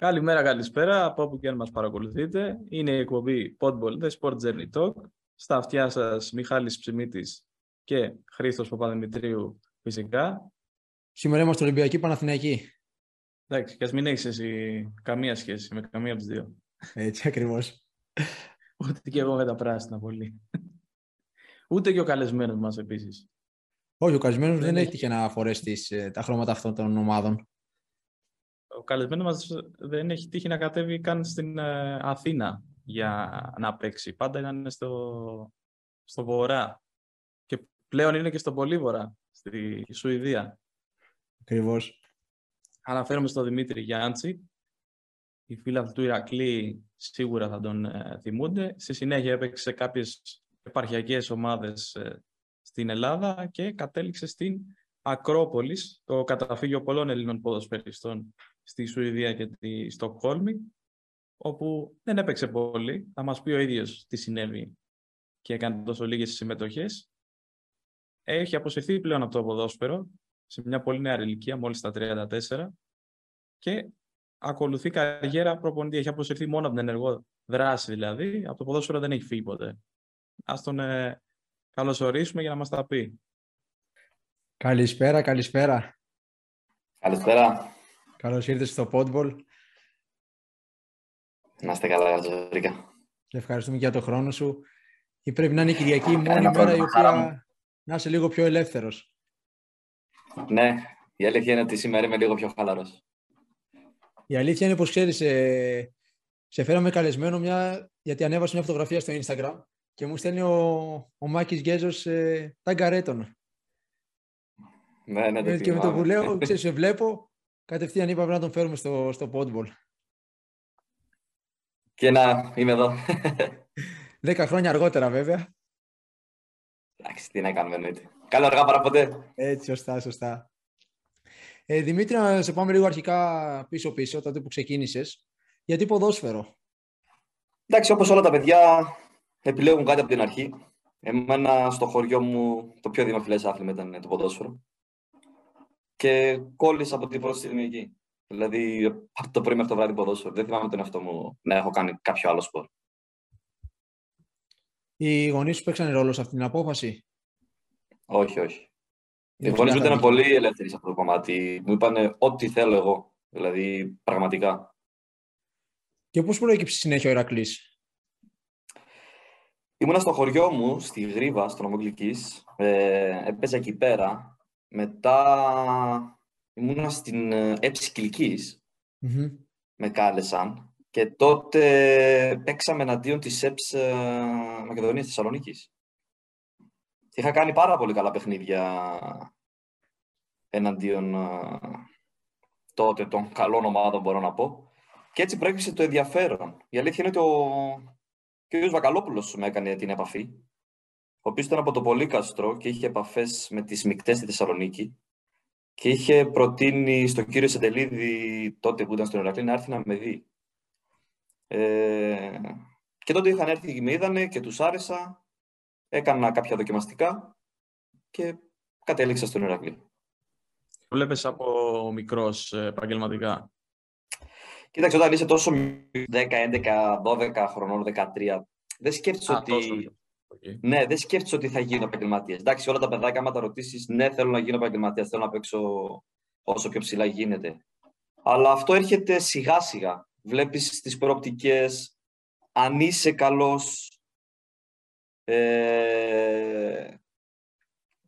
Καλημέρα, καλησπέρα από όπου και αν μας παρακολουθείτε. Είναι η εκπομπή Podball, The Sport Journey Talk. Στα αυτιά σας Μιχάλης Ψημίτης και Χρήστος Παπαδημητρίου φυσικά. Σήμερα είμαστε Ολυμπιακοί Παναθηναϊκοί. Εντάξει, και ας μην έχεις εσύ καμία σχέση με καμία από τις δύο. Έτσι ακριβώς. Ούτε και εγώ με τα πράσινα πολύ. Ούτε και ο καλεσμένος μας επίσης. Όχι, ο καλεσμένος δεν, δεν έχει τύχει να φορέσει ε, τα χρώματα αυτών των ομάδων ο καλεσμένος μας δεν έχει τύχει να κατέβει καν στην ε, Αθήνα για να παίξει. Πάντα ήταν στο, στο βορρά. Και πλέον είναι και στο Πολύβορα, στη Σουηδία. Ακριβώς. Αναφέρομαι στον Δημήτρη Γιάντσι. Οι φίλοι του Ηρακλή σίγουρα θα τον ε, θυμούνται. Στη συνέχεια έπαιξε σε κάποιες επαρχιακές ομάδες ε, στην Ελλάδα και κατέληξε στην Ακρόπολης, το καταφύγιο πολλών Ελλήνων ποδοσφαιριστών στη Σουηδία και τη Στοκχόλμη, όπου δεν έπαιξε πολύ. Θα μας πει ο ίδιος τι συνέβη και έκανε τόσο λίγες συμμετοχές. Έχει αποσυρθεί πλέον από το ποδόσφαιρο, σε μια πολύ νέα ηλικία, μόλις τα 34, και ακολουθεί καριέρα προπονητή. Έχει αποσυρθεί μόνο από την ενεργό δράση, δηλαδή. Από το ποδόσφαιρο δεν έχει φύγει ποτέ. Ας τον ε, καλωσορίσουμε για να μας τα πει. Καλησπέρα, καλησπέρα. Καλησπέρα. Καλώς ήρθες στο Podball. Να είστε καλά, Ζωρίκα. Και ευχαριστούμε για το χρόνο σου. Ή πρέπει να είναι η Κυριακή η μόνη μέρα η οποία να είσαι λίγο πιο ελεύθερος. Ναι, η αλήθεια είναι ότι σήμερα είμαι λίγο πιο χαλαρός. Η αλήθεια είναι πως ξέρεις, ε, σε φέραμε καλεσμένο μια, γιατί ανέβασε μια φωτογραφία στο Instagram και μου στέλνει ο, ο Μάκης Γκέζος ε, τα γκαρέτων. Ναι, ναι, το και με το που λέω, ξέρεις, σε βλέπω, κατευθείαν είπαμε να τον φέρουμε στο, στο Podball. Και να είμαι εδώ. Δέκα χρόνια αργότερα βέβαια. Εντάξει, τι να κάνουμε εννοείται. Καλό αργά παρά ποτέ. Έτσι, σωστά, σωστά. Ε, Δημήτρη, να σε πάμε λίγο αρχικά πίσω-πίσω, τότε που ξεκίνησες. Γιατί ποδόσφαιρο; Εντάξει, όπως όλα τα παιδιά επιλέγουν κάτι από την αρχή. Εμένα στο χωριό μου το πιο δημοφιλές άθλημα ήταν το ποδόσφαιρο και κόλλησα από την πρώτη στιγμή εκεί. Δηλαδή, από το πρωί μέχρι το βράδυ ποδόσφαιρο. Δεν θυμάμαι τον εαυτό μου να έχω κάνει κάποιο άλλο σπορ. Οι γονείς σου παίξαν ρόλο σε αυτή την απόφαση; Όχι, όχι. Οι γονείς μου ήταν πολύ ελεύθεροι σε αυτό το κομμάτι. Μου είπαν ό,τι θέλω εγώ. Δηλαδή, πραγματικά. Και πώς προέκυψε συνέχεια ο Ηρακλής; Ήμουνα στο χωριό μου, στη Γρήβα, στο νομό Ε, έπαιζα εκεί πέρα μετά ήμουνα στην έψη κυλικης Με κάλεσαν. Και τότε παίξαμε εναντίον της ΕΠΣ Μακεδονίας Θεσσαλονίκης. Είχα κάνει πάρα πολύ καλά παιχνίδια εναντίον τότε των καλών ομάδων, μπορώ να πω. Και έτσι προέκυψε το ενδιαφέρον. Η αλήθεια είναι ότι ο κ. Βακαλόπουλος με έκανε την επαφή ο οποίος ήταν από το Πολύκαστρο και είχε επαφές με τις μεικτέ στη Θεσσαλονίκη και είχε προτείνει στον κύριο Σεντελίδη, τότε που ήταν στον Ερακλή, να έρθει να με δει. Ε, και τότε είχαν έρθει και με είδανε και τους άρεσα. Έκανα κάποια δοκιμαστικά και κατέληξα στον Ερακλή. Βλέπεις από μικρός ε, επαγγελματικά; Κοίταξε, όταν είσαι τόσο 10, 11, 12 χρονών, 13, δεν σκέφτεσαι ότι... Ναι, δεν σκέφτεσαι ότι θα γίνω επαγγελματίας. Εντάξει, όλα τα παιδάκια, άμα τα ρωτήσεις, ναι, θέλω να γίνω επαγγελματίας, θέλω να παίξω όσο πιο ψηλά γίνεται. Αλλά αυτό έρχεται σιγά σιγά. Βλέπεις τι προοπτικές, αν είσαι καλός. Ε...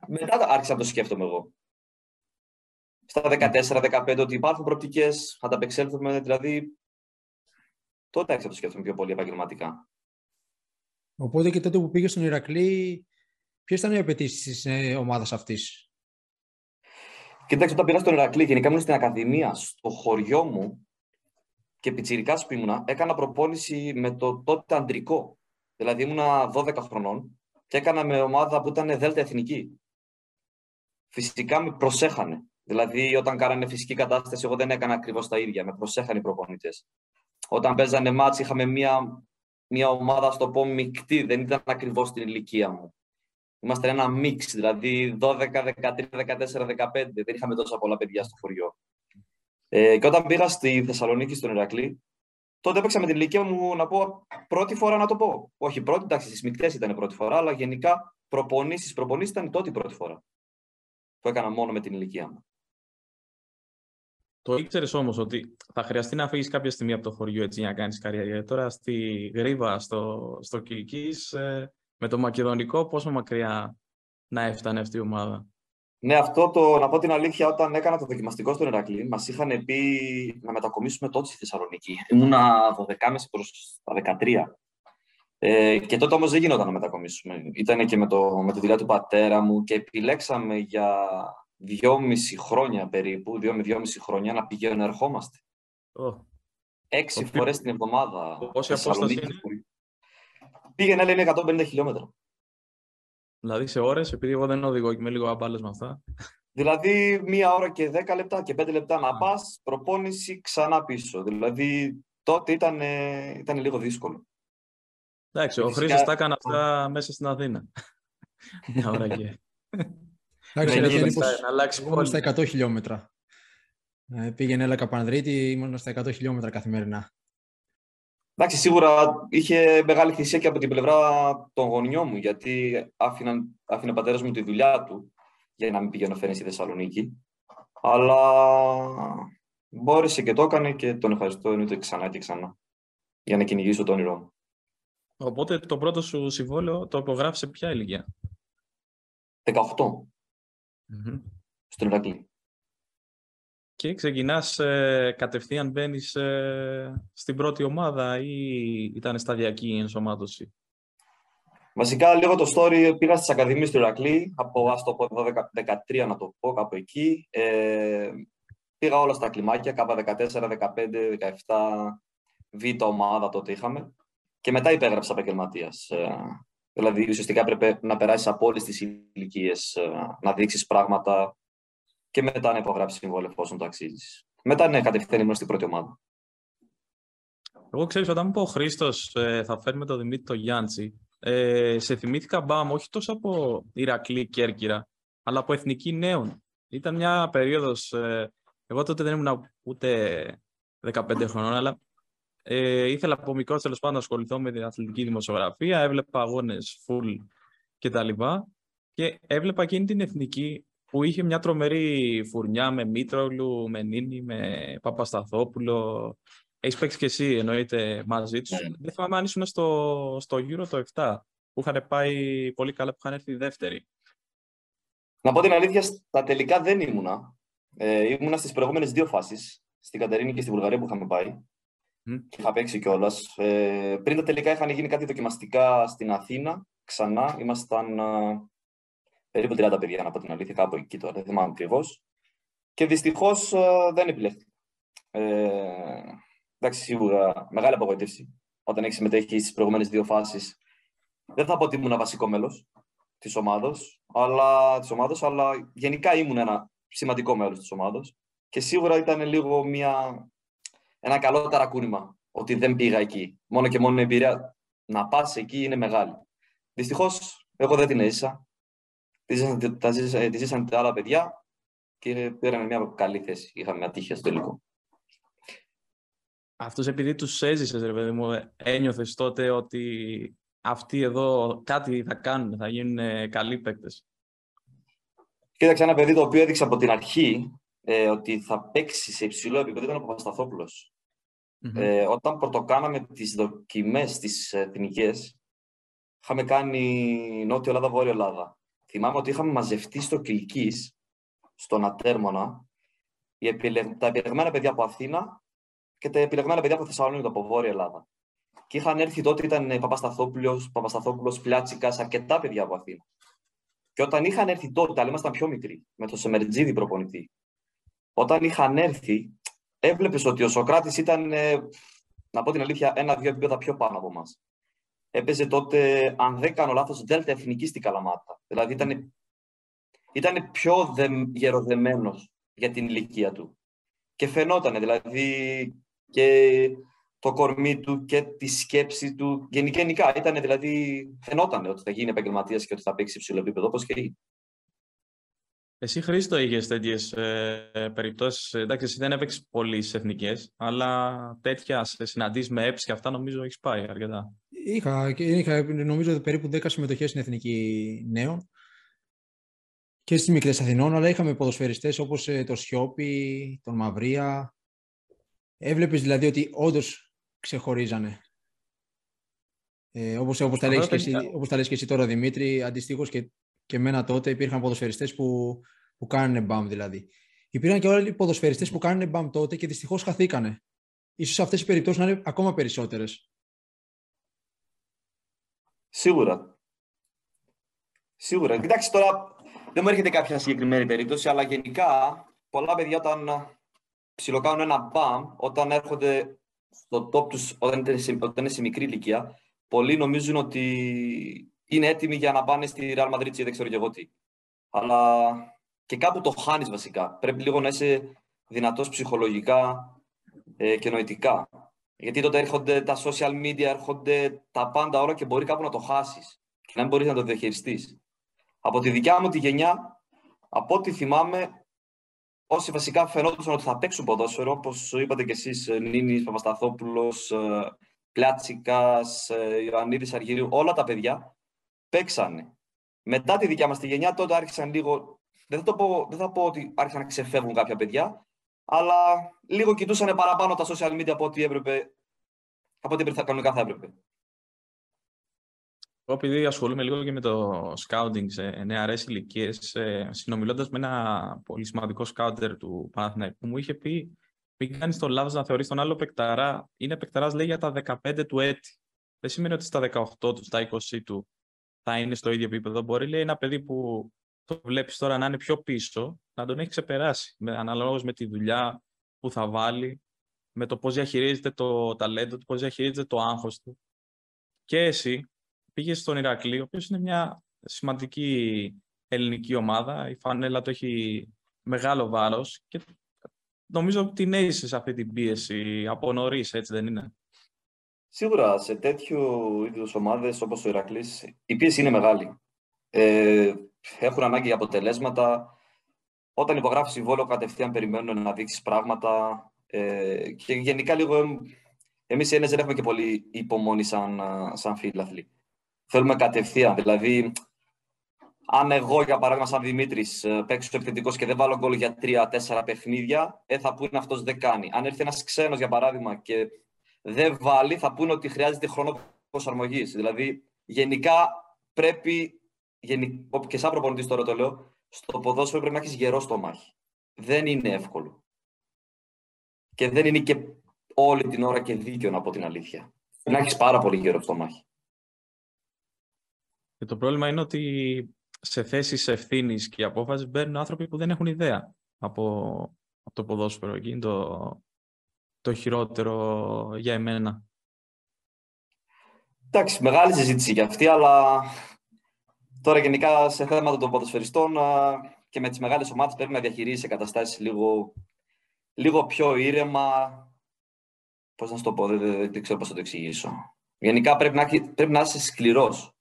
Μετά άρχισα να το σκέφτομαι εγώ. Στα 14-15 ότι υπάρχουν προοπτικές, θα τα απεξέλθουμε, δηλαδή. Τότε άρχισα να το σκέφτομαι πιο πολύ επαγγελματικά. Οπότε και τότε που πήγε στον Ηρακλή, ποιες ήταν οι απαιτήσεις της ε, ομάδας αυτής; Κοιτάξτε, όταν πήγα στον Ηρακλή, γενικά ήμουν στην Ακαδημία, στο χωριό μου και πιτσιρικά που ήμουνα, έκανα προπόνηση με το τότε αντρικό. Δηλαδή ήμουνα 12 χρονών και έκανα με ομάδα που ήταν Δέλτα Εθνική. Φυσικά με προσέχανε. Δηλαδή, όταν κάνανε φυσική κατάσταση, εγώ δεν έκανα ακριβώς τα ίδια. Με προσέχανε οι προπονητές. Όταν παίζανε μάτς, είχαμε μία μια ομάδα, στο πω, μεικτή. Δεν ήταν ακριβώς στην ηλικία μου. Είμαστε ένα μίξ, δηλαδή 12, 13, 14, 15. Δεν είχαμε τόσα πολλά παιδιά στο χωριό. Ε, και όταν πήγα στη Θεσσαλονίκη, στον Ηρακλή, τότε έπαιξα με την ηλικία μου να πω πρώτη φορά να το πω. Όχι πρώτη, εντάξει, στις μεικτές ήταν η πρώτη φορά, αλλά γενικά προπονήσεις, προπονήσεις ήταν τότε η πρώτη φορά που έκανα μόνο με την ηλικία μου. Το ήξερες όμως ότι θα χρειαστεί να φύγεις κάποια στιγμή από το χωριό έτσι για να κάνεις καριέρα. Τώρα στη Γρήβα, στο, στο Κυλκής, ε, με το Μακεδονικό, πόσο μακριά να έφτανε αυτή η ομάδα; Ναι, αυτό το, να πω την αλήθεια, όταν έκανα το δοκιμαστικό στον Ερακλή, μας είχαν πει να μετακομίσουμε τότε στη Θεσσαλονίκη. Ήμουνα 12,5 προς τα 13. Ε, και τότε όμως δεν γινόταν να μετακομίσουμε. Ήταν και με, το, με τη δουλειά του πατέρα μου και επιλέξαμε για δυόμιση χρόνια περίπου, δύο με δυόμιση χρόνια να πηγαίνουμε ερχόμαστε. Oh. Έξι φορές την εβδομάδα. Πόση απόσταση είναι; Πήγαινε, λέει, 150 χιλιόμετρα. Δηλαδή σε ώρες, επειδή εγώ δεν οδηγώ και είμαι λίγο αμπάλες με αυτά. Δηλαδή μία ώρα και δέκα λεπτά και πέντε λεπτά να πας, προπόνηση ξανά πίσω. Δηλαδή τότε ήταν, ήταν λίγο δύσκολο. Εντάξει, ο Χρήστος τα έκανε αυτά μέσα στην Αθήνα. Μια ώρα και... Εντάξει, να αλλάξει πόλη. στα 100 χιλιόμετρα. Ε, πήγαινε έλα Καπανδρίτη, ήμουν στα 100 χιλιόμετρα καθημερινά. Εντάξει, σίγουρα είχε μεγάλη θυσία και από την πλευρά των γονιών μου, γιατί άφηναν, άφηνε ο πατέρας μου τη δουλειά του για να μην πηγαίνω φέρνει στη Θεσσαλονίκη. Αλλά μπόρεσε και το έκανε και τον ευχαριστώ εννοείται ξανά και ξανά για να κυνηγήσω το όνειρό μου. Οπότε το πρώτο σου συμβόλαιο το υπογράφησε ποια ηλικία; 18. Mm-hmm. Στον Ηρακλή. Και ξεκινάς ε, κατευθείαν μπαίνεις ε, στην πρώτη ομάδα ή ήταν σταδιακή η ενσωμάτωση; Βασικά λίγο το story πήγα στις Ακαδημίες του Ηρακλή από ας το πω 13 να το πω κάπου εκεί. Ε, πήγα όλα στα κλιμάκια, κάπου 14, 15, 17 β' ομάδα τότε είχαμε. Και μετά υπέγραψα επαγγελματίας. Ε, δηλαδή ουσιαστικά έπρεπε να περάσεις από όλε τις ηλικίες, ε, να δείξεις πράγματα και μετά να υπογράψεις συμβόλαιο εφόσον το αξίζεις. Μετά ναι, κατευθείαν ήμουν στην πρώτη ομάδα. Εγώ ξέρω, όταν μου πω ο Χρήστος ε, θα φέρουμε τον Δημήτρη το Γιάντσι, ε, σε θυμήθηκα μπαμ, όχι τόσο από Ηρακλή Κέρκυρα, αλλά από Εθνική Νέων. Ήταν μια περίοδος. Ε, εγώ τότε δεν ήμουν ούτε 15 χρονών, αλλά ε, ήθελα από μικρός τέλος πάντων να ασχοληθώ με την αθλητική δημοσιογραφία. Έβλεπα αγώνες full κτλ. Και, και έβλεπα εκείνη την εθνική που είχε μια τρομερή φουρνιά με Μήτρογλου, με Νίνη, με Παπασταθόπουλο. Έχεις παίξει και εσύ εννοείται μαζί τους. Ναι. Δεν θυμάμαι αν ήσουν στο, στο Euro το 7 που είχαν πάει πολύ καλά, που είχαν έρθει δεύτερη. Να πω την αλήθεια, στα τελικά δεν ήμουνα. Ε, ήμουνα στις προηγούμενες δύο φάσεις, στην Κατερίνη και στην Βουλγαρία που είχαμε πάει. Mm. Και είχα παίξει κιόλας. Ε, πριν τα τελικά είχαν γίνει κάτι δοκιμαστικά στην Αθήνα. Ξανά ήμασταν περίπου 30 παιδιά, να πω την αλήθεια, κάπου εκεί τώρα, δεν θυμάμαι ακριβώς. Και δυστυχώς ε, δεν επιλέχθηκα. Ε, εντάξει, σίγουρα μεγάλη απογοήτευση όταν έχεις συμμετέχει στις προηγούμενες δύο φάσεις. Δεν θα πω ότι ήμουν βασικό μέλος της ομάδα, αλλά, της ομάδος, αλλά γενικά ήμουν ένα σημαντικό μέλος της ομάδα. Και σίγουρα ήταν λίγο μια, ένα καλό ταρακούνημα ότι δεν πήγα εκεί. Μόνο και μόνο η εμπειρία να πας εκεί είναι μεγάλη. Δυστυχώς, εγώ δεν την έζησα τη ζήσαν τα άλλα παιδιά και πήραν μια καλή θέση. Είχαμε μια τύχη στο τελικό. Αυτός επειδή τους έζησες, ρε παιδί μου, ένιωθες τότε ότι αυτοί εδώ κάτι θα κάνουν, θα γίνουν καλοί παίκτες. Κοίταξε ένα παιδί το οποίο έδειξε από την αρχή ε, ότι θα παίξει σε υψηλό επίπεδο ήταν ο παπασταθοπουλος Ε, όταν πρωτοκάναμε τις δοκιμές στις εθνικές, είχαμε κάνει Νότια Ελλάδα, Βόρεια Ελλάδα θυμάμαι ότι είχαμε μαζευτεί στο Κιλκής, στον Ατέρμονα, τα επιλεγμένα παιδιά από Αθήνα και τα επιλεγμένα παιδιά από Θεσσαλονίκη, από Βόρεια Ελλάδα. Και είχαν έρθει τότε, ήταν Παπασταθόπουλος, Παπασταθόπουλος, Πλιάτσικας, αρκετά παιδιά από Αθήνα. Και όταν είχαν έρθει τότε, αλλά ήμασταν πιο μικροί, με το Σεμερτζίδη προπονητή. Όταν είχαν έρθει, έβλεπες ότι ο Σοκράτης ήταν, ε, να πω την αλήθεια, ένα-δύο επίπεδα πιο πάνω από εμάς έπαιζε τότε, αν δεν κάνω λάθος, Δέλτα Εθνική στην Καλαμάτα. Δηλαδή ήταν, ήταν πιο δε, γεροδεμένος για την ηλικία του. Και φαινόταν, δηλαδή, και το κορμί του και τη σκέψη του. Γενικά, ήταν δηλαδή, φαινόταν ότι θα γίνει επαγγελματίας και ότι θα παίξει υψηλό επίπεδο, όπως και Εσύ, Χρήστο, είχες τέτοιες ε, περιπτώσεις. Εντάξει, εσύ δεν έπαιξες πολύ στις εθνικές, αλλά τέτοια σε συναντήσεις με έψη και αυτά νομίζω έχεις πάει αρκετά. Είχα, είχα νομίζω περίπου 10 συμμετοχές στην εθνική νέων και στις μικρές Αθηνών, αλλά είχαμε ποδοσφαιριστές όπως ε, το Σιώπη, τον Μαυρία. Έβλεπες δηλαδή ότι όντως ξεχωρίζανε. Ε, όπως, όπως, τα λες και εσύ, όπως τα λες και εσύ τώρα Δημήτρη, αντιστοίχως και, και εμένα τότε υπήρχαν ποδοσφαιριστές που, που κάνανε μπαμ δηλαδή. Υπήρχαν και όλοι οι ποδοσφαιριστές που κάνανε μπαμ τότε και δυστυχώς χαθήκανε. Ίσως αυτές οι περιπτώσεις να είναι ακόμα περισσότερες. Σίγουρα. Σίγουρα. Κοιτάξτε τώρα, δεν μου έρχεται κάποια συγκεκριμένη περίπτωση, αλλά γενικά πολλά παιδιά όταν ψιλοκάνουν ένα μπαμ, όταν έρχονται στο top τους, όταν είναι, όταν είναι σε μικρή ηλικία, πολλοί νομίζουν ότι είναι έτοιμοι για να πάνε στη Real Madrid ή δεν ξέρω και εγώ τι. Αλλά και κάπου το χάνεις βασικά. Πρέπει λίγο να είσαι δυνατός ψυχολογικά ε, και νοητικά. Γιατί τότε έρχονται τα social media, έρχονται τα πάντα όλα και μπορεί κάπου να το χάσεις και να μην μπορείς να το διαχειριστείς. Από τη δικιά μου τη γενιά, από ό,τι θυμάμαι, όσοι βασικά φαινόντουσαν ότι θα παίξουν ποδόσφαιρο, όπως είπατε κι εσείς, Νίνης, Παπασταθόπουλος, ε, Πλάτσικας, ε, Ιωαννίδης Αργυρίου, όλα τα παιδιά παίξανε. Μετά τη δικιά μας τη γενιά, τότε άρχισαν λίγο, δεν θα, το πω, δεν θα πω ότι άρχισαν να ξεφεύγουν κάποια παιδιά, αλλά λίγο κοιτούσαν παραπάνω τα social media από ό,τι έπρεπε, από ό,τι κανονικά θα έπρεπε. Εγώ επειδή ασχολούμαι λίγο και με το σκάουτινγκ σε νεαρές ηλικίες, ε, συνομιλώντας με ένα πολύ σημαντικό σκάουτερ του Παναθηναϊκού, μου είχε πει μην κάνεις το λάθος να θεωρείς τον άλλο παικταρά. Είναι παικταράς, λέει, για τα 15 του έτη. Δεν σημαίνει ότι στα 18 του, στα 20 του θα είναι στο ίδιο επίπεδο. Μπορεί, λέει, ένα παιδί που το βλέπεις τώρα να είναι πιο πίσω, να τον έχει ξεπεράσει. Αναλόγως με τη δουλειά που θα βάλει, με το πώς διαχειρίζεται το ταλέντο του, πώς διαχειρίζεται το άγχος του. Και εσύ πήγες στον Ηρακλή, ο οποίος είναι μια σημαντική ελληνική ομάδα. Η φανέλα του έχει μεγάλο βάρος και νομίζω ότι την είσαι σε αυτή την πίεση από νωρίς, έτσι δεν είναι; Σίγουρα σε τέτοιου είδους ομάδες όπως ο Ηρακλής η πίεση είναι μεγάλη. Ε, έχουν ανάγκη για αποτελέσματα. Όταν υπογράφεις συμβόλαιο, κατευθείαν περιμένουν να δείξεις πράγματα. Ε, και γενικά λίγο εμείς οι Έλληνες δεν έχουμε και πολύ υπομονή σαν, σαν φίλαθλοι. Θέλουμε κατευθείαν. Δηλαδή, αν εγώ, για παράδειγμα, σαν Δημήτρης, ε, παίξω επιθετικός και δεν βάλω γκολ για τρία-τέσσερα παιχνίδια, ε, θα πούνε αυτός δεν κάνει. Αν έρθει ένας ξένος, για παράδειγμα, και δεν βάλει, θα πούνε ότι χρειάζεται χρόνο προσαρμογής. Δηλαδή, γενικά πρέπει, και σαν προπονητής τώρα το λέω, στο ποδόσφαιρο πρέπει να έχεις γερό στο μάχη. Δεν είναι εύκολο. Και δεν είναι και όλη την ώρα και δίκαιο, να πω την αλήθεια. Να έχεις πάρα πολύ γερό στο μάχη. Και το πρόβλημα είναι ότι σε θέσεις ευθύνης και απόφασης μπαίνουν άνθρωποι που δεν έχουν ιδέα από, από το ποδόσφαιρο. Εκεί είναι το, το χειρότερο για εμένα. Εντάξει, μεγάλη συζήτηση για αυτή, αλλά τώρα γενικά σε θέματα των ποδοσφαιριστών και με τις μεγάλες ομάδες πρέπει να διαχειρίσει καταστάσεις λίγο, λίγο πιο ήρεμα. Πώς να σου το πω, δεν, δεν, ξέρω πώς θα το εξηγήσω. Γενικά πρέπει να, πρέπει να είσαι σκληρός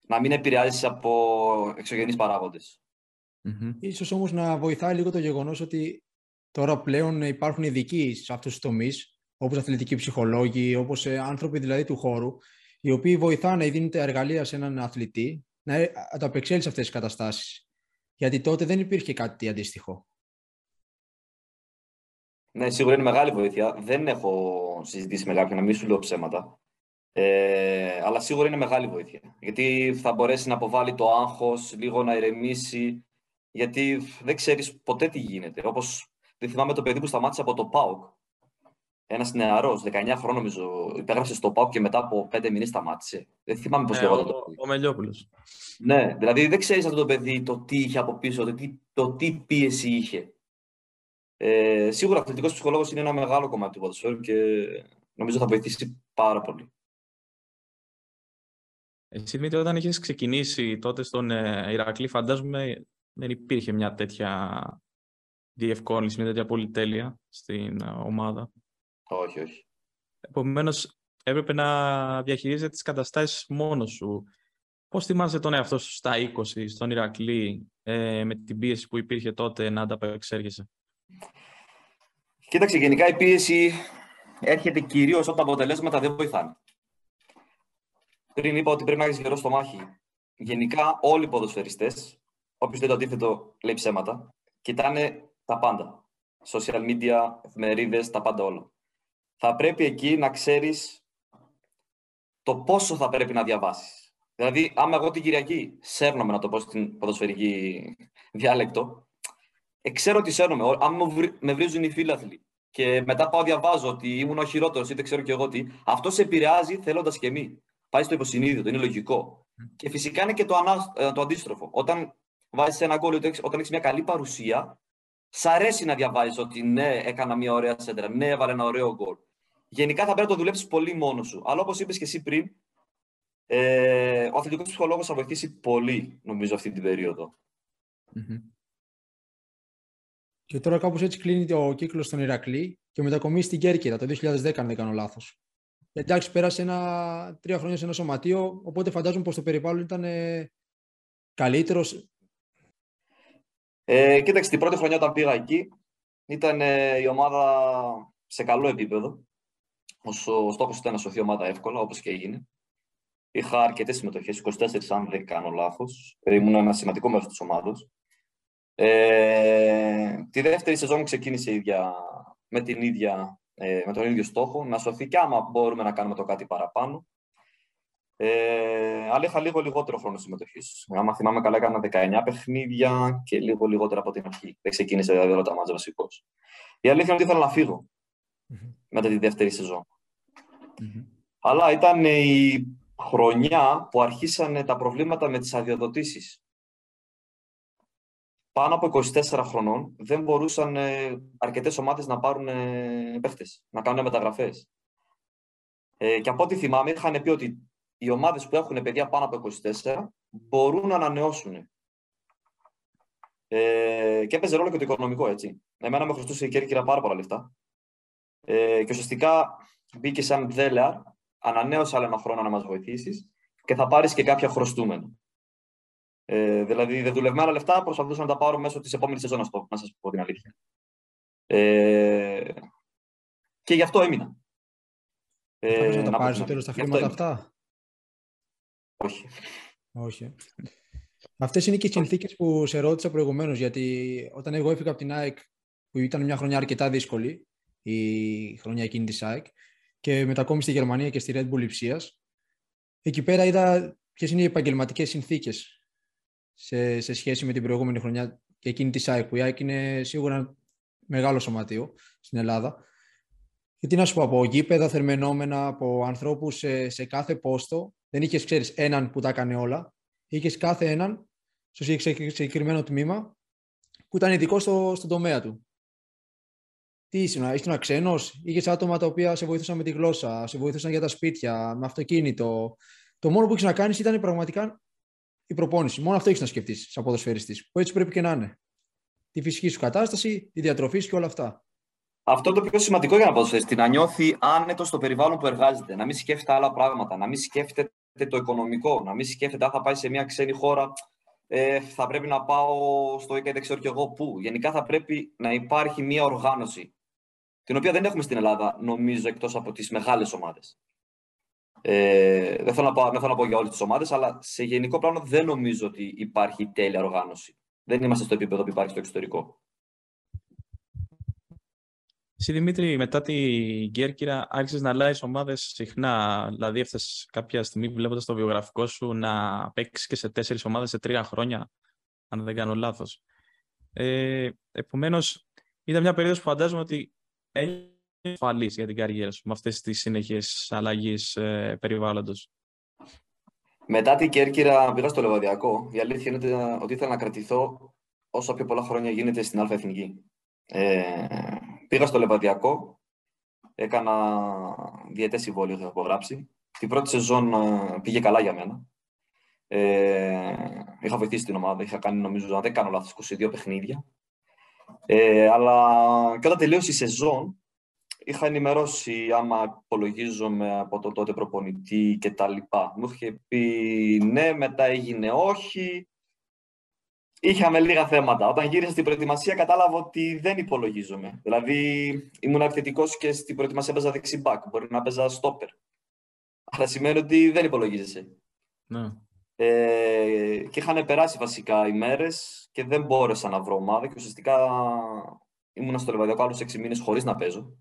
να μην επηρεάζει από εξωγενείς παράγοντες. Mm-hmm. Ίσως όμως να βοηθάει λίγο το γεγονός ότι τώρα πλέον υπάρχουν ειδικοί σε αυτούς τους τομείς, όπως αθλητικοί ψυχολόγοι, όπως ε, άνθρωποι δηλαδή του χώρου, οι οποίοι βοηθάνε ή δίνουν τα εργαλεία σε έναν αθλητή να ε, ανταπεξέλθει σε αυτές τις καταστάσεις. Γιατί τότε δεν υπήρχε κάτι αντίστοιχο. Ναι, σίγουρα είναι μεγάλη βοήθεια. Δεν έχω συζητήσει με κάποιον να μην σου λέω ψέματα. Ε, αλλά σίγουρα είναι μεγάλη βοήθεια. Γιατί θα μπορέσει να αποβάλει το άγχος, λίγο να ηρεμήσει, γιατί δεν ξέρεις ποτέ τι γίνεται. Όπως δεν θυμάμαι το παιδί που σταμάτησε από το ΠΑΟΚ. Ένας νεαρός, 19 χρόνια νομίζω, υπέγραψε στο ΠΑΟΚ και μετά από 5 μήνες σταμάτησε. Δεν θυμάμαι πώς ε, λέγονταν το παιδί. Ο Μελιόπουλος. Ναι, δηλαδή δεν ξέρεις αυτό το παιδί το τι είχε από πίσω, το τι, το τι πίεση είχε. Ε, σίγουρα ο αθλητικός ψυχολόγος είναι ένα μεγάλο κομμάτι του ποδοσφαίρου και νομίζω θα βοηθήσει πάρα πολύ. Εσύ, Δημήτρη, όταν είχες ξεκινήσει τότε στον ε, Ηρακλή, φαντάζομαι δεν υπήρχε μια τέτοια διευκόλυνση, μια τέτοια πολυτέλεια στην ε, ομάδα. Όχι, όχι. Επομένως, έπρεπε να διαχειρίζεται τις καταστάσεις μόνος σου. Πώς θυμάσαι τον εαυτό σου στα 20, στον Ηρακλή, ε, με την πίεση που υπήρχε τότε να ανταπεξέργεσαι. Κοίταξε, γενικά η πίεση έρχεται κυρίως όταν τα αποτελέσματα δεν βοηθάνε. Πριν είπα ότι πρέπει να έχεις γερό στο μάχη. Γενικά, όλοι οι ποδοσφαιριστές, όποιος λέει το αντίθετο, λέει ψέματα, κοιτάνε τα πάντα. Social media, εφημερίδες, τα πάντα όλα. Θα πρέπει εκεί να ξέρεις το πόσο θα πρέπει να διαβάσεις. Δηλαδή, άμα εγώ την Κυριακή σέρνομαι να το πω στην ποδοσφαιρική διάλεκτο, ε, ξέρω ότι σέρνομαι. Αν με βρίζουν οι φίλαθλοι και μετά πάω διαβάζω ότι ήμουν ο χειρότερος ή δεν ξέρω και εγώ τι, αυτό σε επηρεάζει θέλοντας και μη. Πάει στο υποσυνείδητο, είναι λογικό. Και φυσικά είναι και το, ανά, ε, το αντίστροφο. Όταν βάζεις ένα γκολ, όταν έχεις μια καλή παρουσία, σ' αρέσει να διαβάζεις ότι ναι, έκανα μια ωραία σέντρα, ναι, έβαλε ένα ωραίο γκολ. Γενικά θα πρέπει να το δουλέψεις πολύ μόνος σου. Αλλά όπως είπες και εσύ πριν, ε, ο αθλητικός ψυχολόγος θα βοηθήσει πολύ, νομίζω, αυτή την περιοδο Και τώρα κάπως έτσι κλείνει ο κύκλος στον Ηρακλή και μετακομίσει στην Κέρκυρα το 2010, αν δεν κάνω λάθος. Εντάξει, πέρασε ένα, τρία χρόνια σε ένα σωματείο, οπότε φαντάζομαι πως το περιβάλλον ήταν ε, καλύτερος. Ε, κοίταξε, την πρώτη χρονιά όταν πήγα εκεί, ήταν ε, η ομάδα σε καλό επίπεδο. Ο στόχος ήταν να σωθεί η ομάδα εύκολα, όπως και έγινε. Είχα αρκετές συμμετοχές, 24 αν δεν κάνω λάθος. Ήμουν ένα σημαντικό μέρος της ομάδα. Ε, τη δεύτερη σεζόν ξεκίνησε ίδια, με, την ίδια, ε, με τον ίδιο στόχο, να σωθεί και άμα μπορούμε να κάνουμε το κάτι παραπάνω. Ε, αλλά είχα λίγο λιγότερο χρόνο συμμετοχής. Αν θυμάμαι καλά, έκανα 19 παιχνίδια και λίγο λιγότερο από την αρχή. Δεν ξεκίνησε δηλαδή όλα τα μάτια βασικός. Η αλήθεια είναι ότι ήθελα να φύγω mm-hmm. μετά τη δεύτερη σεζόν. Mm-hmm. Αλλά ήταν η χρονιά που αρχίσανε τα προβλήματα με τις αδειοδοτήσεις. Πάνω από 24 χρονών δεν μπορούσαν ε, αρκετές ομάδες να πάρουν ε, παίχτες, να κάνουν μεταγραφές. Ε, και από ό,τι θυμάμαι είχαν πει ότι οι ομάδες που έχουν παιδιά πάνω από 24 μπορούν να ανανεώσουν. Ε, και έπαιζε ρόλο και το οικονομικό, έτσι. Εμένα με χρωστούσε η Κέρκυρα πάρα πολλά λεφτά. Ε, και ουσιαστικά μπήκε σαν δέλεαρ ανανέωσε άλλο ένα χρόνο να μας βοηθήσεις και θα πάρεις και κάποια χρωστούμενα. Ε, δηλαδή, δεν δουλευμένα λεφτά προσπαθούσα να τα πάρω μέσω της επόμενης σεζόν, να σας πω την αλήθεια. Ε, και γι' αυτό έμεινα. Ε, να τα πάρεις στο τέλος τα χρήματα αυτά; Όχι. Όχι. Αυτές είναι και οι συνθήκες που σε ρώτησα προηγουμένως, γιατί όταν εγώ έφυγα από την ΑΕΚ, που ήταν μια χρονιά αρκετά δύσκολη, η χρονιά εκείνη της ΑΕΚ, και μετακόμιση στη Γερμανία και στη Red Bull Ιψίας. Εκεί πέρα είδα ποιες είναι οι επαγγελματικές συνθήκες σε, σε σχέση με την προηγούμενη χρονιά και εκείνη της ΑΕΚ, που η ΑΕΚ είναι σίγουρα μεγάλο σωματείο στην Ελλάδα. Γιατί να σου πω, από γήπεδα θερμενόμενα, από ανθρώπους σε, σε κάθε πόστο, δεν είχες, ξέρεις, έναν που τα έκανε όλα. Είχες κάθε έναν στο συγκεκριμένο τμήμα που ήταν ειδικό στο, στον τομέα του. Τι ήσουν, ήσουν ξένος, είχες άτομα τα οποία σε βοηθούσαν με τη γλώσσα, σε βοηθούσαν για τα σπίτια, με αυτοκίνητο. Το μόνο που έχει να κάνεις ήταν πραγματικά η προπόνηση. Μόνο αυτό έχεις να σκεφτείς σαν ποδοσφαιριστής. Που έτσι πρέπει και να είναι. Τη φυσική σου κατάσταση, τη διατροφή και όλα αυτά. Αυτό είναι το πιο σημαντικό για να ποδοσφαιριστή. Να νιώθει άνετος στο περιβάλλον που εργάζεται. Να μην σκέφτεται άλλα πράγματα. Να μην σκέφτεται το οικονομικό. Να μην σκέφτεται αν θα πάει σε μια ξένη χώρα. Ε, θα πρέπει να πάω στο ΙΚΑ, δεν ξέρω κι εγώ πού. Γενικά θα πρέπει να υπάρχει μια οργάνωση την οποία δεν έχουμε στην Ελλάδα, νομίζω, εκτός από τις μεγάλες ομάδες. Ε, δεν, θέλω να πω, δεν θέλω να πω για όλες τις ομάδες, αλλά σε γενικό πλάνο δεν νομίζω ότι υπάρχει τέλεια οργάνωση. Δεν είμαστε στο επίπεδο που υπάρχει στο εξωτερικό. Εσύ Δημήτρη, μετά την Κέρκυρα άρχισες να αλλάζεις ομάδες συχνά. Δηλαδή, έφτασες κάποια στιγμή βλέποντας το βιογραφικό σου να παίξεις και σε τέσσερις ομάδες σε τρία χρόνια, αν δεν κάνω λάθος. Ε, Επομένως, ήταν μια περίοδος που φαντάζομαι ότι έχει ασφαλής για την καριέρα σου με αυτές τις συνεχείς αλλαγές ε, περιβάλλοντος. Μετά την Κέρκυρα πήγα στο Λεβαδιακό. Η αλήθεια είναι ότι ήθελα να κρατηθώ όσο πιο πολλά χρόνια γίνεται στην Αλφα Εθνική. Ε, πήγα στο Λεβαδιακό, έκανα διαιτές συμβόλαιο, είχα απογράψει. Την πρώτη σεζόν ε, πήγε καλά για μένα. Ε, είχα βοηθήσει την ομάδα, είχα κάνει νομίζω, αν δεν κάνω λάθος, 22 παιχνίδια. Ε, αλλά και όταν τελείωσε η σεζόν, είχα ενημερώσει άμα υπολογίζομαι από το τότε προπονητή και τα λοιπά. Μου είχε πει ναι, μετά έγινε όχι. Είχαμε λίγα θέματα. Όταν γύρισα στην προετοιμασία κατάλαβα ότι δεν υπολογίζομαι. Δηλαδή ήμουν επιθετικό και στην προετοιμασία έπαιζα δεξιμπάκ. Μπορεί να παίζα στόπερ. Αλλά σημαίνει ότι δεν υπολογίζεσαι. Ναι. Ε, και είχαν περάσει βασικά οι μέρες και δεν μπόρεσα να βρω ομάδα και ουσιαστικά ήμουν στο Λεβαδιακό άλλους 6 μήνες χωρίς να παίζω.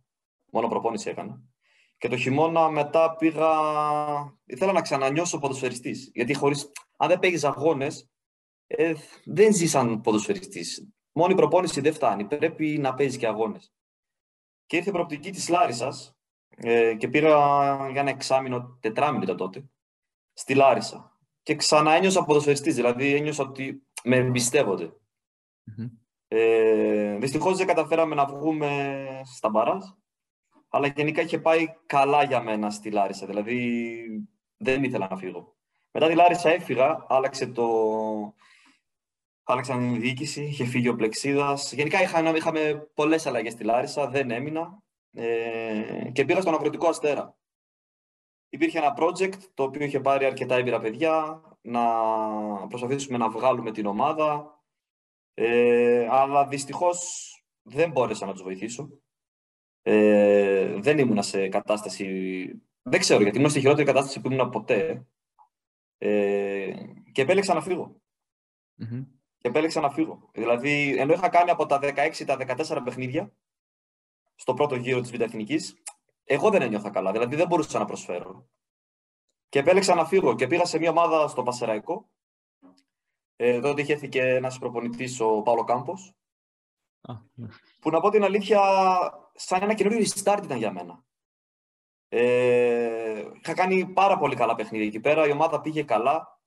Μόνο προπόνηση έκανα. Και το χειμώνα μετά πήγα. ήθελα να ξανανιώσω ποδοσφαιριστής. Γιατί χωρίς... αν δεν παίγεις αγώνες, ε, δεν ζει σαν ποδοσφαιριστής. Μόνο η προπόνηση δεν φτάνει. Πρέπει να παίζει και αγώνες. Και ήρθε η προοπτική της Λάρισας ε, και πήγα για ένα εξάμεινο, τετράμινο τότε, στη Λάρισα. Και ξανά ένιωσα ποδοσφαιριστής, δηλαδή ένιωσα ότι με εμπιστεύονται. Mm-hmm. Ε, δυστυχώς δεν καταφέραμε να βγούμε στα μπαράζ, αλλά γενικά είχε πάει καλά για μένα στη Λάρισα, δηλαδή δεν ήθελα να φύγω. Μετά τη Λάρισα έφυγα, άλλαξε το... Άλλαξαν η διοίκηση, είχε φύγει ο Πλεξίδας. Γενικά είχα, είχαμε πολλές αλλαγές στη Λάρισα, δεν έμεινα ε, και πήγα στον Αγροτικό Αστέρα. Υπήρχε ένα project το οποίο είχε πάρει αρκετά έμπειρα παιδιά, να προσπαθήσουμε να βγάλουμε την ομάδα, ε, αλλά δυστυχώς δεν μπόρεσα να τους βοηθήσω. Ε, δεν ήμουνα σε κατάσταση... Δεν ξέρω, γιατί ήμουν στη χειρότερη κατάσταση που ήμουν ποτέ. Ε, και επέλεξα να φύγω. Mm-hmm. Και επέλεξα να φύγω. Δηλαδή, ενώ είχα κάνει από τα 16 τα 14 παιχνίδια, στο πρώτο γύρο της Β' εγώ δεν ένιωθα καλά, δηλαδή δεν μπορούσα να προσφέρω. Και επέλεξα να φύγω και πήγα σε μια ομάδα στο Πασεραϊκό. Ε, τότε είχε έρθει και ένας προπονητής, ο Παύλο Κάμπος. Ναι. Που να πω την αλήθεια, σαν ένα καινούριο restart ήταν για μένα. Ε, είχα κάνει πάρα πολύ καλά παιχνίδια εκεί πέρα, η ομάδα πήγε καλά.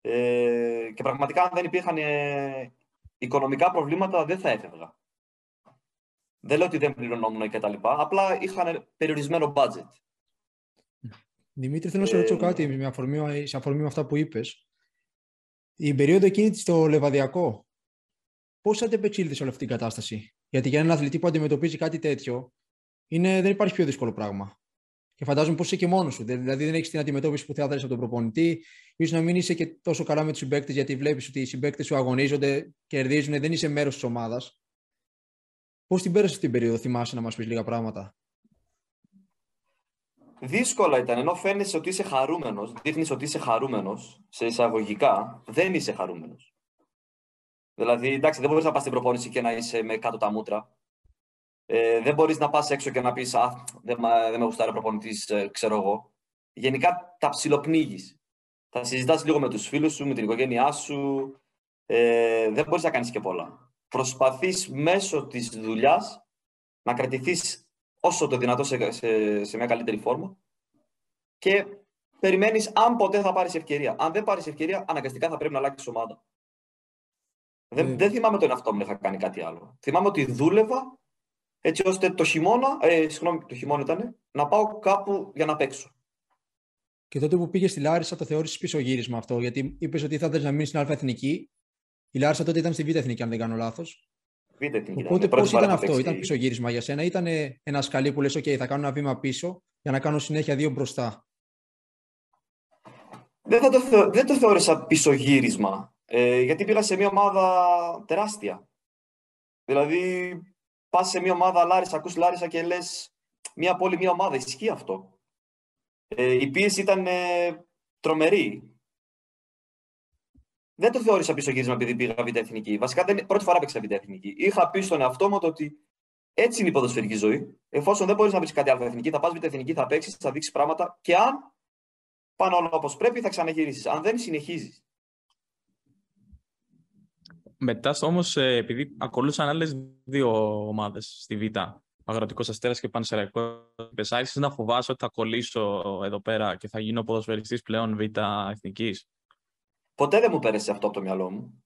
Ε, και πραγματικά αν δεν υπήρχαν ε, οικονομικά προβλήματα δεν θα έφευγα. Δεν λέω ότι δεν πληρωνόμουν και τα λοιπά, απλά είχαν περιορισμένο budget. Δημήτρη, θέλω να σε ρωτήσω ε, κάτι με αφορμή, σε αφορμή με αυτά που είπες. Η περίοδο εκείνη στο Λεβαδιακό, πώς αντεπεξήλθες σε όλη αυτή την κατάσταση; Γιατί για έναν αθλητή που αντιμετωπίζει κάτι τέτοιο, είναι, δεν υπάρχει πιο δύσκολο πράγμα. Και φαντάζομαι πως είσαι και μόνος σου. Δηλαδή δεν έχεις την αντιμετώπιση που θα ήθελε από τον προπονητή, ίσως να μην είσαι και τόσο καλά με τους συμπαίκτες, γιατί βλέπεις ότι οι συμπαίκτες σου αγωνίζονται, κερδίζουν, δεν είσαι μέρος της ομάδας. Πώς την πέρασες αυτή την περίοδο, θυμάσαι να μας πεις λίγα πράγματα; Δύσκολα ήταν, ενώ φαίνεσαι ότι είσαι χαρούμενος, δείχνεις ότι είσαι χαρούμενος, σε εισαγωγικά, δεν είσαι χαρούμενος. Δηλαδή, εντάξει, δεν μπορείς να πας στην προπόνηση και να είσαι με κάτω τα μούτρα. Ε, δεν μπορείς να πας έξω και να πεις Α, δεν, δεν με γουστάρει ο προπονητής, ε, ξέρω εγώ. Γενικά τα ψιλοπνίγεις. Θα συζητάς λίγο με τους φίλους σου, με την οικογένειά σου. Ε, δεν μπορείς να κάνεις και πολλά. Προσπαθείς μέσω της δουλειάς να κρατηθείς όσο το δυνατό σε, σε, σε μια καλύτερη φόρμα και περιμένεις αν ποτέ θα πάρεις ευκαιρία. Αν δεν πάρεις ευκαιρία, αναγκαστικά θα πρέπει να αλλάξεις ομάδα. Δεν, mm. δεν θυμάμαι τον εαυτό μου να είχα κάνει κάτι άλλο. Θυμάμαι ότι δούλευα έτσι ώστε το χειμώνα, ε, συγγνώμη, το χειμώνα ήταν, να πάω κάπου για να παίξω. Και τότε που πήγες στη Λάρισα, το θεώρησες πίσω γύρισμα αυτό, γιατί είπες ότι θα ήθελε να μείνεις στην Α Εθνική. Η Λάρισα τότε ήταν στη Β Εθνική, αν δεν κάνω λάθος. Β Εθνική. Οπότε πώς ήταν αυτό, παίξεις... ήταν πίσω γύρισμα για σένα, ήταν ένα σκαλί που λες: OK, θα κάνω ένα βήμα πίσω για να κάνω συνέχεια δύο μπροστά. Δεν, θα το, θεω... δεν το θεώρησα πίσω γύρισμα. Ε, γιατί πήγα σε μια ομάδα τεράστια. Δηλαδή, πας σε μια ομάδα Λάρισα, ακούς Λάρισα και λες μια πόλη, μια ομάδα. Ισχύει αυτό. Ε, η πίεση ήταν ε, τρομερή. Δεν το θεώρησα πίσω γύρισμα επειδή πήγα β' εθνική. Βασικά, δεν, πρώτη φορά παίξα β' εθνική. Είχα πει στον εαυτό μου ότι έτσι είναι η ποδοσφαιρική ζωή. Εφόσον δεν μπορείς να βρεις κάτι άλλο εθνική, θα πας β' εθνική, θα παίξεις, θα δείξεις πράγματα και αν πάνε όλα όπως πρέπει, θα ξαναγυρίσεις. Αν δεν, συνεχίζεις. Μετά όμως, ε, επειδή ακολούθησαν άλλες δύο ομάδες στη Β, Αγροτικός Αστέρας και Πανσεραϊκός, άρχισε να φοβάσαι ότι θα κολλήσω εδώ πέρα και θα γίνω ποδοσφαιριστής πλέον Β εθνικής. Ποτέ δεν μου πέρασε αυτό από το μυαλό μου.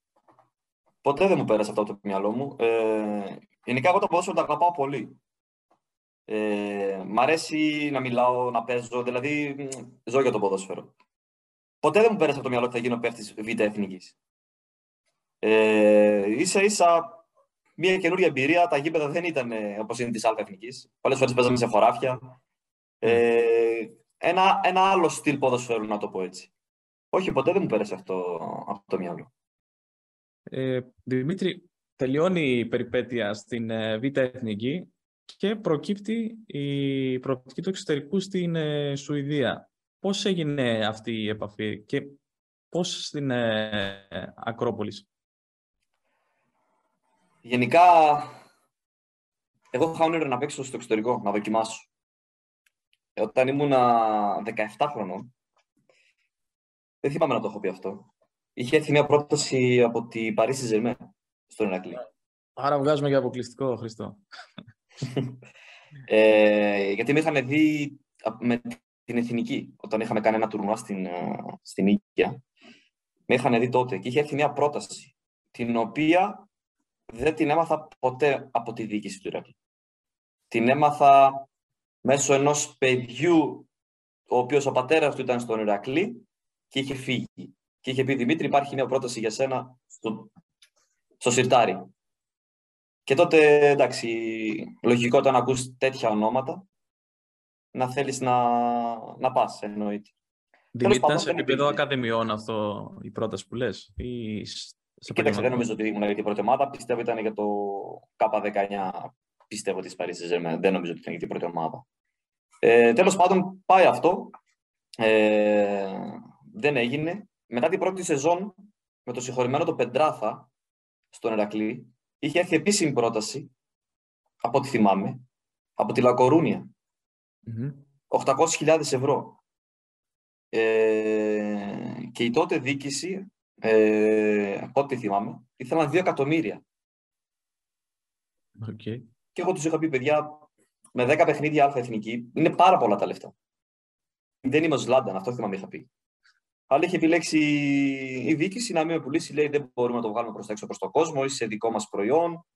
Ποτέ δεν μου πέρασε αυτό από το μυαλό μου. Ε, γενικά, εγώ το ποδόσφαιρο το αγαπάω πολύ. Ε, μ' αρέσει να μιλάω, να παίζω, δηλαδή ζω για το ποδόσφαιρο. Ποτέ δεν μου πέρασε από το μυαλό ότι θα γίνω παίχτη β' εθνικής. Ε, ίσα ίσα μια καινούργια εμπειρία. Τα γήπεδα δεν ήταν όπως είναι της Αλφα Εθνικής. Πολλές φορές παίζαμε σε χωράφια. Ε, ένα, ένα άλλο στυλ ποδοσφαίρου, να το πω έτσι. Όχι, ποτέ δεν μου πέρασε αυτό από το μυαλό. Ε, Δημήτρη, τελειώνει η περιπέτεια στην ε, Β' Εθνική και προκύπτει η προοπτική του εξωτερικού στην ε, Σουηδία. Πώς έγινε αυτή η επαφή και πώς στην ε, Ακρόπολης; Γενικά, εγώ είχα όνειρο να παίξω στο εξωτερικό, να δοκιμάσω. Όταν ήμουν 17 χρονών, δεν θυμάμαι να το έχω πει αυτό, είχε έρθει μια πρόταση από την Παρίσι Ζερμέ στον Ηρακλή. Άρα βγάζουμε για αποκλειστικό, Χριστό. ε, γιατί με είχαν δει με την Εθνική, όταν είχαμε κάνει ένα τουρνουά στην, στην Ίκαια. Με είχαν δει τότε και είχε έρθει μια πρόταση, την οποία δεν την έμαθα ποτέ από τη διοίκηση του Ηρακλή. Την έμαθα μέσω ενός παιδιού, ο οποίος ο πατέρας του ήταν στον Ηρακλή και είχε φύγει. Και είχε πει, Δημήτρη, υπάρχει μια πρόταση για σένα στο, στο Σιρτάρι. Και τότε, εντάξει, λογικό όταν ακούς τέτοια ονόματα, να θέλεις να, να πας, εννοείται. Δημήτρη, σε επίπεδο ακαδημιών αυτό η πρόταση που λες ή σε Κοίταξε, δεν νομίζω ότι ήμουν για την πρώτη ομάδα. Πιστεύω ήταν για το K19. Πιστεύω τη Παρίσι Δεν νομίζω ότι ήταν για την πρώτη ομάδα. Ε, Τέλος πάντων, πάει αυτό. Ε, δεν έγινε. Μετά την πρώτη σεζόν, με το συγχωρημένο το Πεντράθα στον Ερακλή, είχε έρθει επίσημη πρόταση, από ό,τι θυμάμαι, από τη λακορουνια 800.000 ευρώ. Ε, και η τότε διοίκηση ε, από ό,τι θυμάμαι, ήθελαν 2 εκατομμύρια. Okay. Και εγώ τους είχα πει, παιδιά, με 10 παιχνίδια αλφα εθνική, είναι πάρα πολλά τα λεφτά. Δεν είμαι ο Ζλάνταν, αυτό θυμάμαι είχα πει. Αλλά είχε επιλέξει η διοίκηση να μην με πουλήσει, λέει δεν μπορούμε να το βγάλουμε προς τα έξω προς τον κόσμο, είσαι δικό μας προϊόν.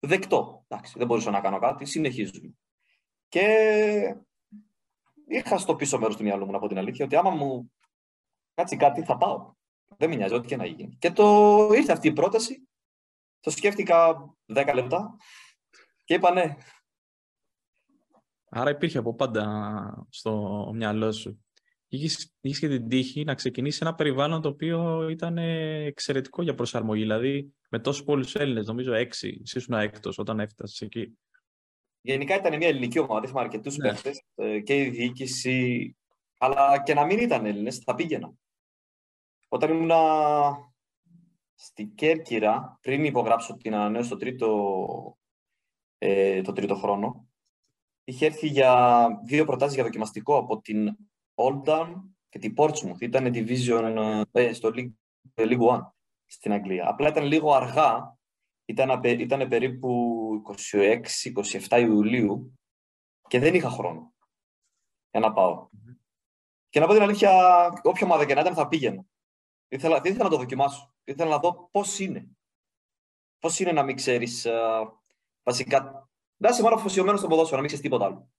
Δεκτό. Εντάξει, δεν μπορούσα να κάνω κάτι, συνεχίζουμε. Και είχα στο πίσω μέρος του μυαλού μου, να πω την αλήθεια, ότι άμα μου κάτσει κάτι θα πάω. Δεν με νοιάζει, ό,τι και να γίνει. Και το ήρθε αυτή η πρόταση. Το σκέφτηκα 10 λεπτά και είπα ναι. Άρα υπήρχε από πάντα στο μυαλό σου. Είχες, και την τύχη να ξεκινήσεις ένα περιβάλλον το οποίο ήταν εξαιρετικό για προσαρμογή. Δηλαδή με τόσους πολλούς Έλληνες, νομίζω έξι, εσύ ήσουν έκτος όταν έφτασες εκεί. Γενικά ήταν μια ελληνική ομάδα, είχαμε αρκετούς ναι. παίχτε ε, και η διοίκηση. Αλλά και να μην ήταν Έλληνες, θα πήγαινα. Όταν ήμουν στην Κέρκυρα, πριν υπογράψω την ανανέωση το τρίτο, ε, το τρίτο χρόνο, είχε έρθει για δύο προτάσεις για δοκιμαστικό από την Oldham και την Portsmouth. Ήταν division ε, στο League, League One στην Αγγλία. Απλά ήταν λίγο αργά. Ήταν, ήταν περίπου 26-27 Ιουλίου και δεν είχα χρόνο για να πάω. Και να πω την αλήθεια, όποια ομάδα και να ήταν θα πήγαινα. Ήθελα, δεν ήθελα να το δοκιμάσω. Ήθελα να δω πώς είναι. Πώς είναι να μην ξέρεις uh, βασικά. Να είσαι μόνο αφοσιωμένος στο ποδόσφαιρο, να μην ξέρεις τίποτα άλλο.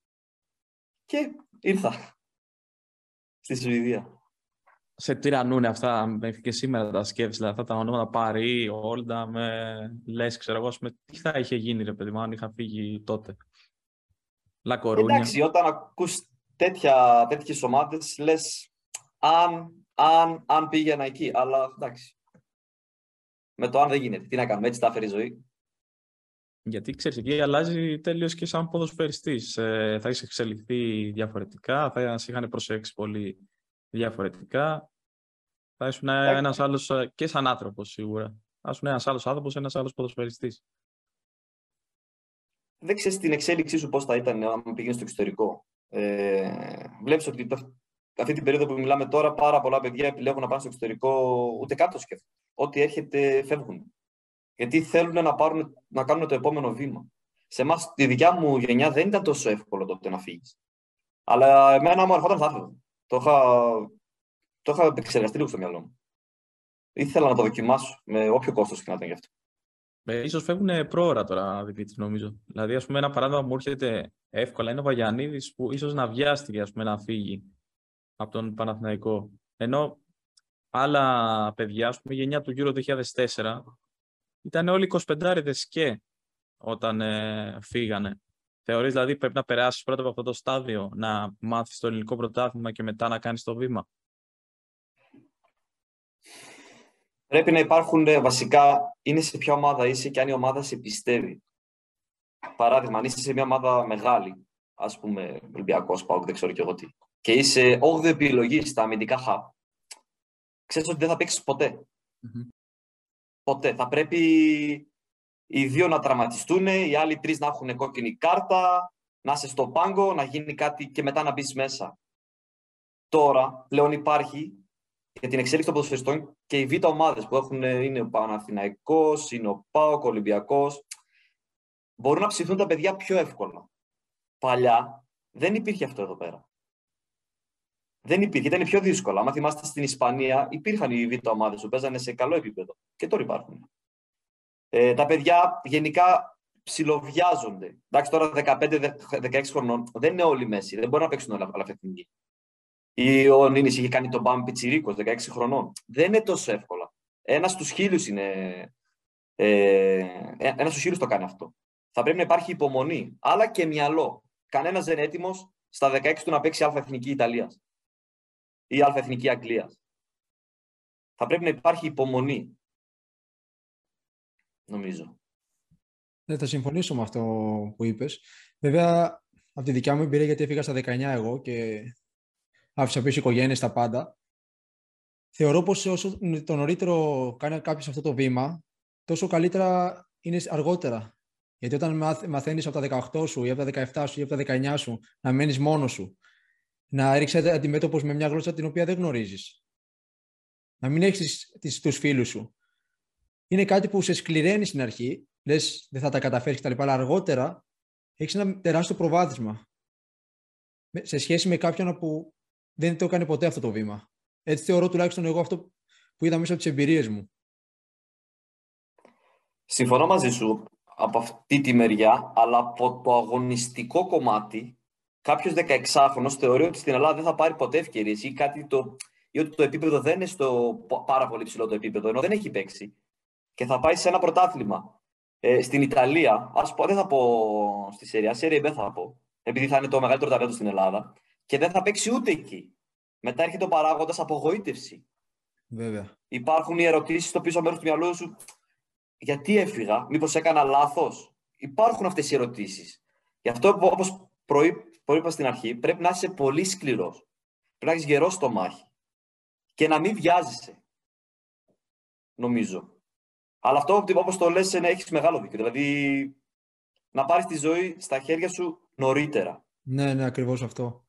Και ήρθα στη Σουηδία. Σε τυραννούν αυτά μέχρι και σήμερα τα σκέφτεσαι, δηλαδή αυτά τα ονόματα Παρί, Όλντα, με λες, ξέρω εγώ, με τι θα είχε γίνει, ρε παιδί μου, αν είχα φύγει τότε. Λακορούνια. Εντάξει, όταν ακούς τέτοιες ομάδες, λες, αν αν, αν πήγαινα εκεί. Αλλά εντάξει. Με το αν δεν γίνεται. Τι να κάνουμε, έτσι τα έφερε η ζωή. Γιατί ξέρεις, εκεί αλλάζει τέλειω και σαν ποδοσφαιριστής. Ε, θα έχει εξελιχθεί διαφορετικά, θα σε είχαν προσέξει πολύ διαφορετικά. Θα ήσουν ένας άλλος ε, και σαν άνθρωπος σίγουρα. Θα ήσουν ένας άλλος άνθρωπος, ένας άλλος ποδοσφαιριστής. Δεν ξέρεις την εξέλιξή σου πώς θα ήταν αν πήγαινες στο εξωτερικό. Ε, Βλέπεις ότι αυτή την περίοδο που μιλάμε τώρα, πάρα πολλά παιδιά επιλέγουν να πάνε στο εξωτερικό, ούτε κάτω σκέφτονται. Ό,τι έρχεται, φεύγουν. Γιατί θέλουν να, πάρουν, να κάνουν το επόμενο βήμα. Σε εμάς, τη δικιά μου γενιά δεν ήταν τόσο εύκολο τότε να φύγεις. Αλλά εμένα μου ερχόταν θα έφευγα. Το είχα, το είχα επεξεργαστεί λίγο στο μυαλό μου. Ήθελα να το δοκιμάσω με όποιο κόστος και να ήταν γι' αυτό. Ε, ίσως φεύγουν πρόωρα τώρα, Δημήτρη, νομίζω. Δηλαδή, ας πούμε, ένα παράδειγμα που μου έρχεται εύκολα είναι ο Βαγιανίδης που ίσως να βιάστηκε ας πούμε, να φύγει από τον Παναθηναϊκό. Ενώ άλλα παιδιά, ας πούμε, γενιά του γύρω 2004, ήταν όλοι 25 και όταν ε, φύγανε. Θεωρείς δηλαδή πρέπει να περάσεις πρώτα από αυτό το στάδιο, να μάθεις το ελληνικό πρωτάθλημα και μετά να κάνεις το βήμα; Πρέπει να υπάρχουν ε, βασικά, είναι σε ποια ομάδα είσαι και αν η ομάδα σε πιστεύει. Παράδειγμα, αν είσαι σε μια ομάδα μεγάλη, ας πούμε Ολυμπιακός, Πάουκ, δεν ξέρω και εγώ τι, και είσαι 8η επιλογή στα αμυντικά hub, ξέρεις ότι δεν θα παίξεις Ποτέ. Θα πρέπει οι δύο να τραυματιστούν, οι άλλοι τρεις να έχουν κόκκινη κάρτα, να είσαι στο πάγκο, να γίνει κάτι και μετά να μπεις μέσα. Τώρα πλέον υπάρχει για την εξέλιξη των ποδοσφαιριστών και οι β' ομάδες που έχουν, είναι ο Παναθηναϊκός, είναι ο ΠΑΟΚ, ο Ολυμπιακός. Μπορούν να ψηθούν τα παιδιά πιο εύκολα. Παλιά δεν υπήρχε αυτό εδώ πέρα. Δεν υπήρχε, ήταν πιο δύσκολο. Αν θυμάστε στην Ισπανία, υπήρχαν οι β' ομάδες που παίζανε σε καλό επίπεδο. Και τώρα υπάρχουν. Ε, τα παιδιά γενικά ψιλοβιάζονται. Εντάξει, τώρα 15-16 χρονών δεν είναι όλοι μέση. Δεν μπορεί να παίξουν όλα, αυτά την Ή ο Νίνης είχε κάνει τον Μπαμ Πιτσυρίκο 16 χρονών. Δεν είναι τόσο εύκολα. Ένας στους χίλιους είναι. Ε, ένας στους χίλιους το κάνει αυτό. Θα πρέπει να υπάρχει υπομονή, αλλά και μυαλό. Κανένας δεν είναι έτοιμος στα 16 του να παίξει Α Εθνική Ιταλίας ή Α Εθνική Αγγλίας. Θα πρέπει να υπάρχει υπομονή νομίζω. Ναι, θα συμφωνήσω με αυτό που είπες. Βέβαια, από τη δικιά μου εμπειρία, γιατί έφυγα στα 19 εγώ και άφησα πίσω οικογένειες τα πάντα, θεωρώ πως όσο το νωρίτερο κάνει κάποιος αυτό το βήμα, τόσο καλύτερα είναι αργότερα. Γιατί όταν μαθαίνεις από τα 18 σου ή από τα 17 σου ή από τα 19 σου να μένεις μόνος σου, να ρίξεις αντιμέτωπος με μια γλώσσα την οποία δεν γνωρίζεις, να μην έχεις τους φίλους σου, είναι κάτι που σε σκληραίνει στην αρχή, λες δεν θα τα καταφέρεις κτλ. Αλλά αργότερα έχεις ένα τεράστιο προβάδισμα σε σχέση με κάποιον που δεν το έκανε ποτέ αυτό το βήμα. Έτσι θεωρώ τουλάχιστον εγώ αυτό που είδα μέσα από τις εμπειρίες μου. Συμφωνώ μαζί σου από αυτή τη μεριά, αλλά από το αγωνιστικό κομμάτι, κάποιος 16χρονο θεωρεί ότι στην Ελλάδα δεν θα πάρει ποτέ ευκαιρίες ή, κάτι το, ή ότι το επίπεδο δεν είναι στο πάρα πολύ ψηλό το επίπεδο, ενώ δεν έχει παίξει και θα πάει σε ένα πρωτάθλημα. Ε, στην Ιταλία, ας πω, δεν θα πω στη Σερία, Σερία δεν θα πω, επειδή θα είναι το μεγαλύτερο ταλέντο στην Ελλάδα, και δεν θα παίξει ούτε εκεί. Μετά έρχεται ο παράγοντας απογοήτευση. Βέβαια. Υπάρχουν οι ερωτήσεις στο πίσω μέρος του μυαλού σου. Γιατί έφυγα, μήπως έκανα λάθος. Υπάρχουν αυτές οι ερωτήσεις. Γι' αυτό, όπως προείπα στην αρχή, πρέπει να είσαι πολύ σκληρός. Πρέπει να έχεις γερό στο μάχη. Και να μην βιάζεσαι. Νομίζω. Αλλά αυτό όπως το λες να έχεις μεγάλο δίκιο. Δηλαδή να πάρεις τη ζωή στα χέρια σου νωρίτερα. Ναι, ναι, ακριβώς αυτό.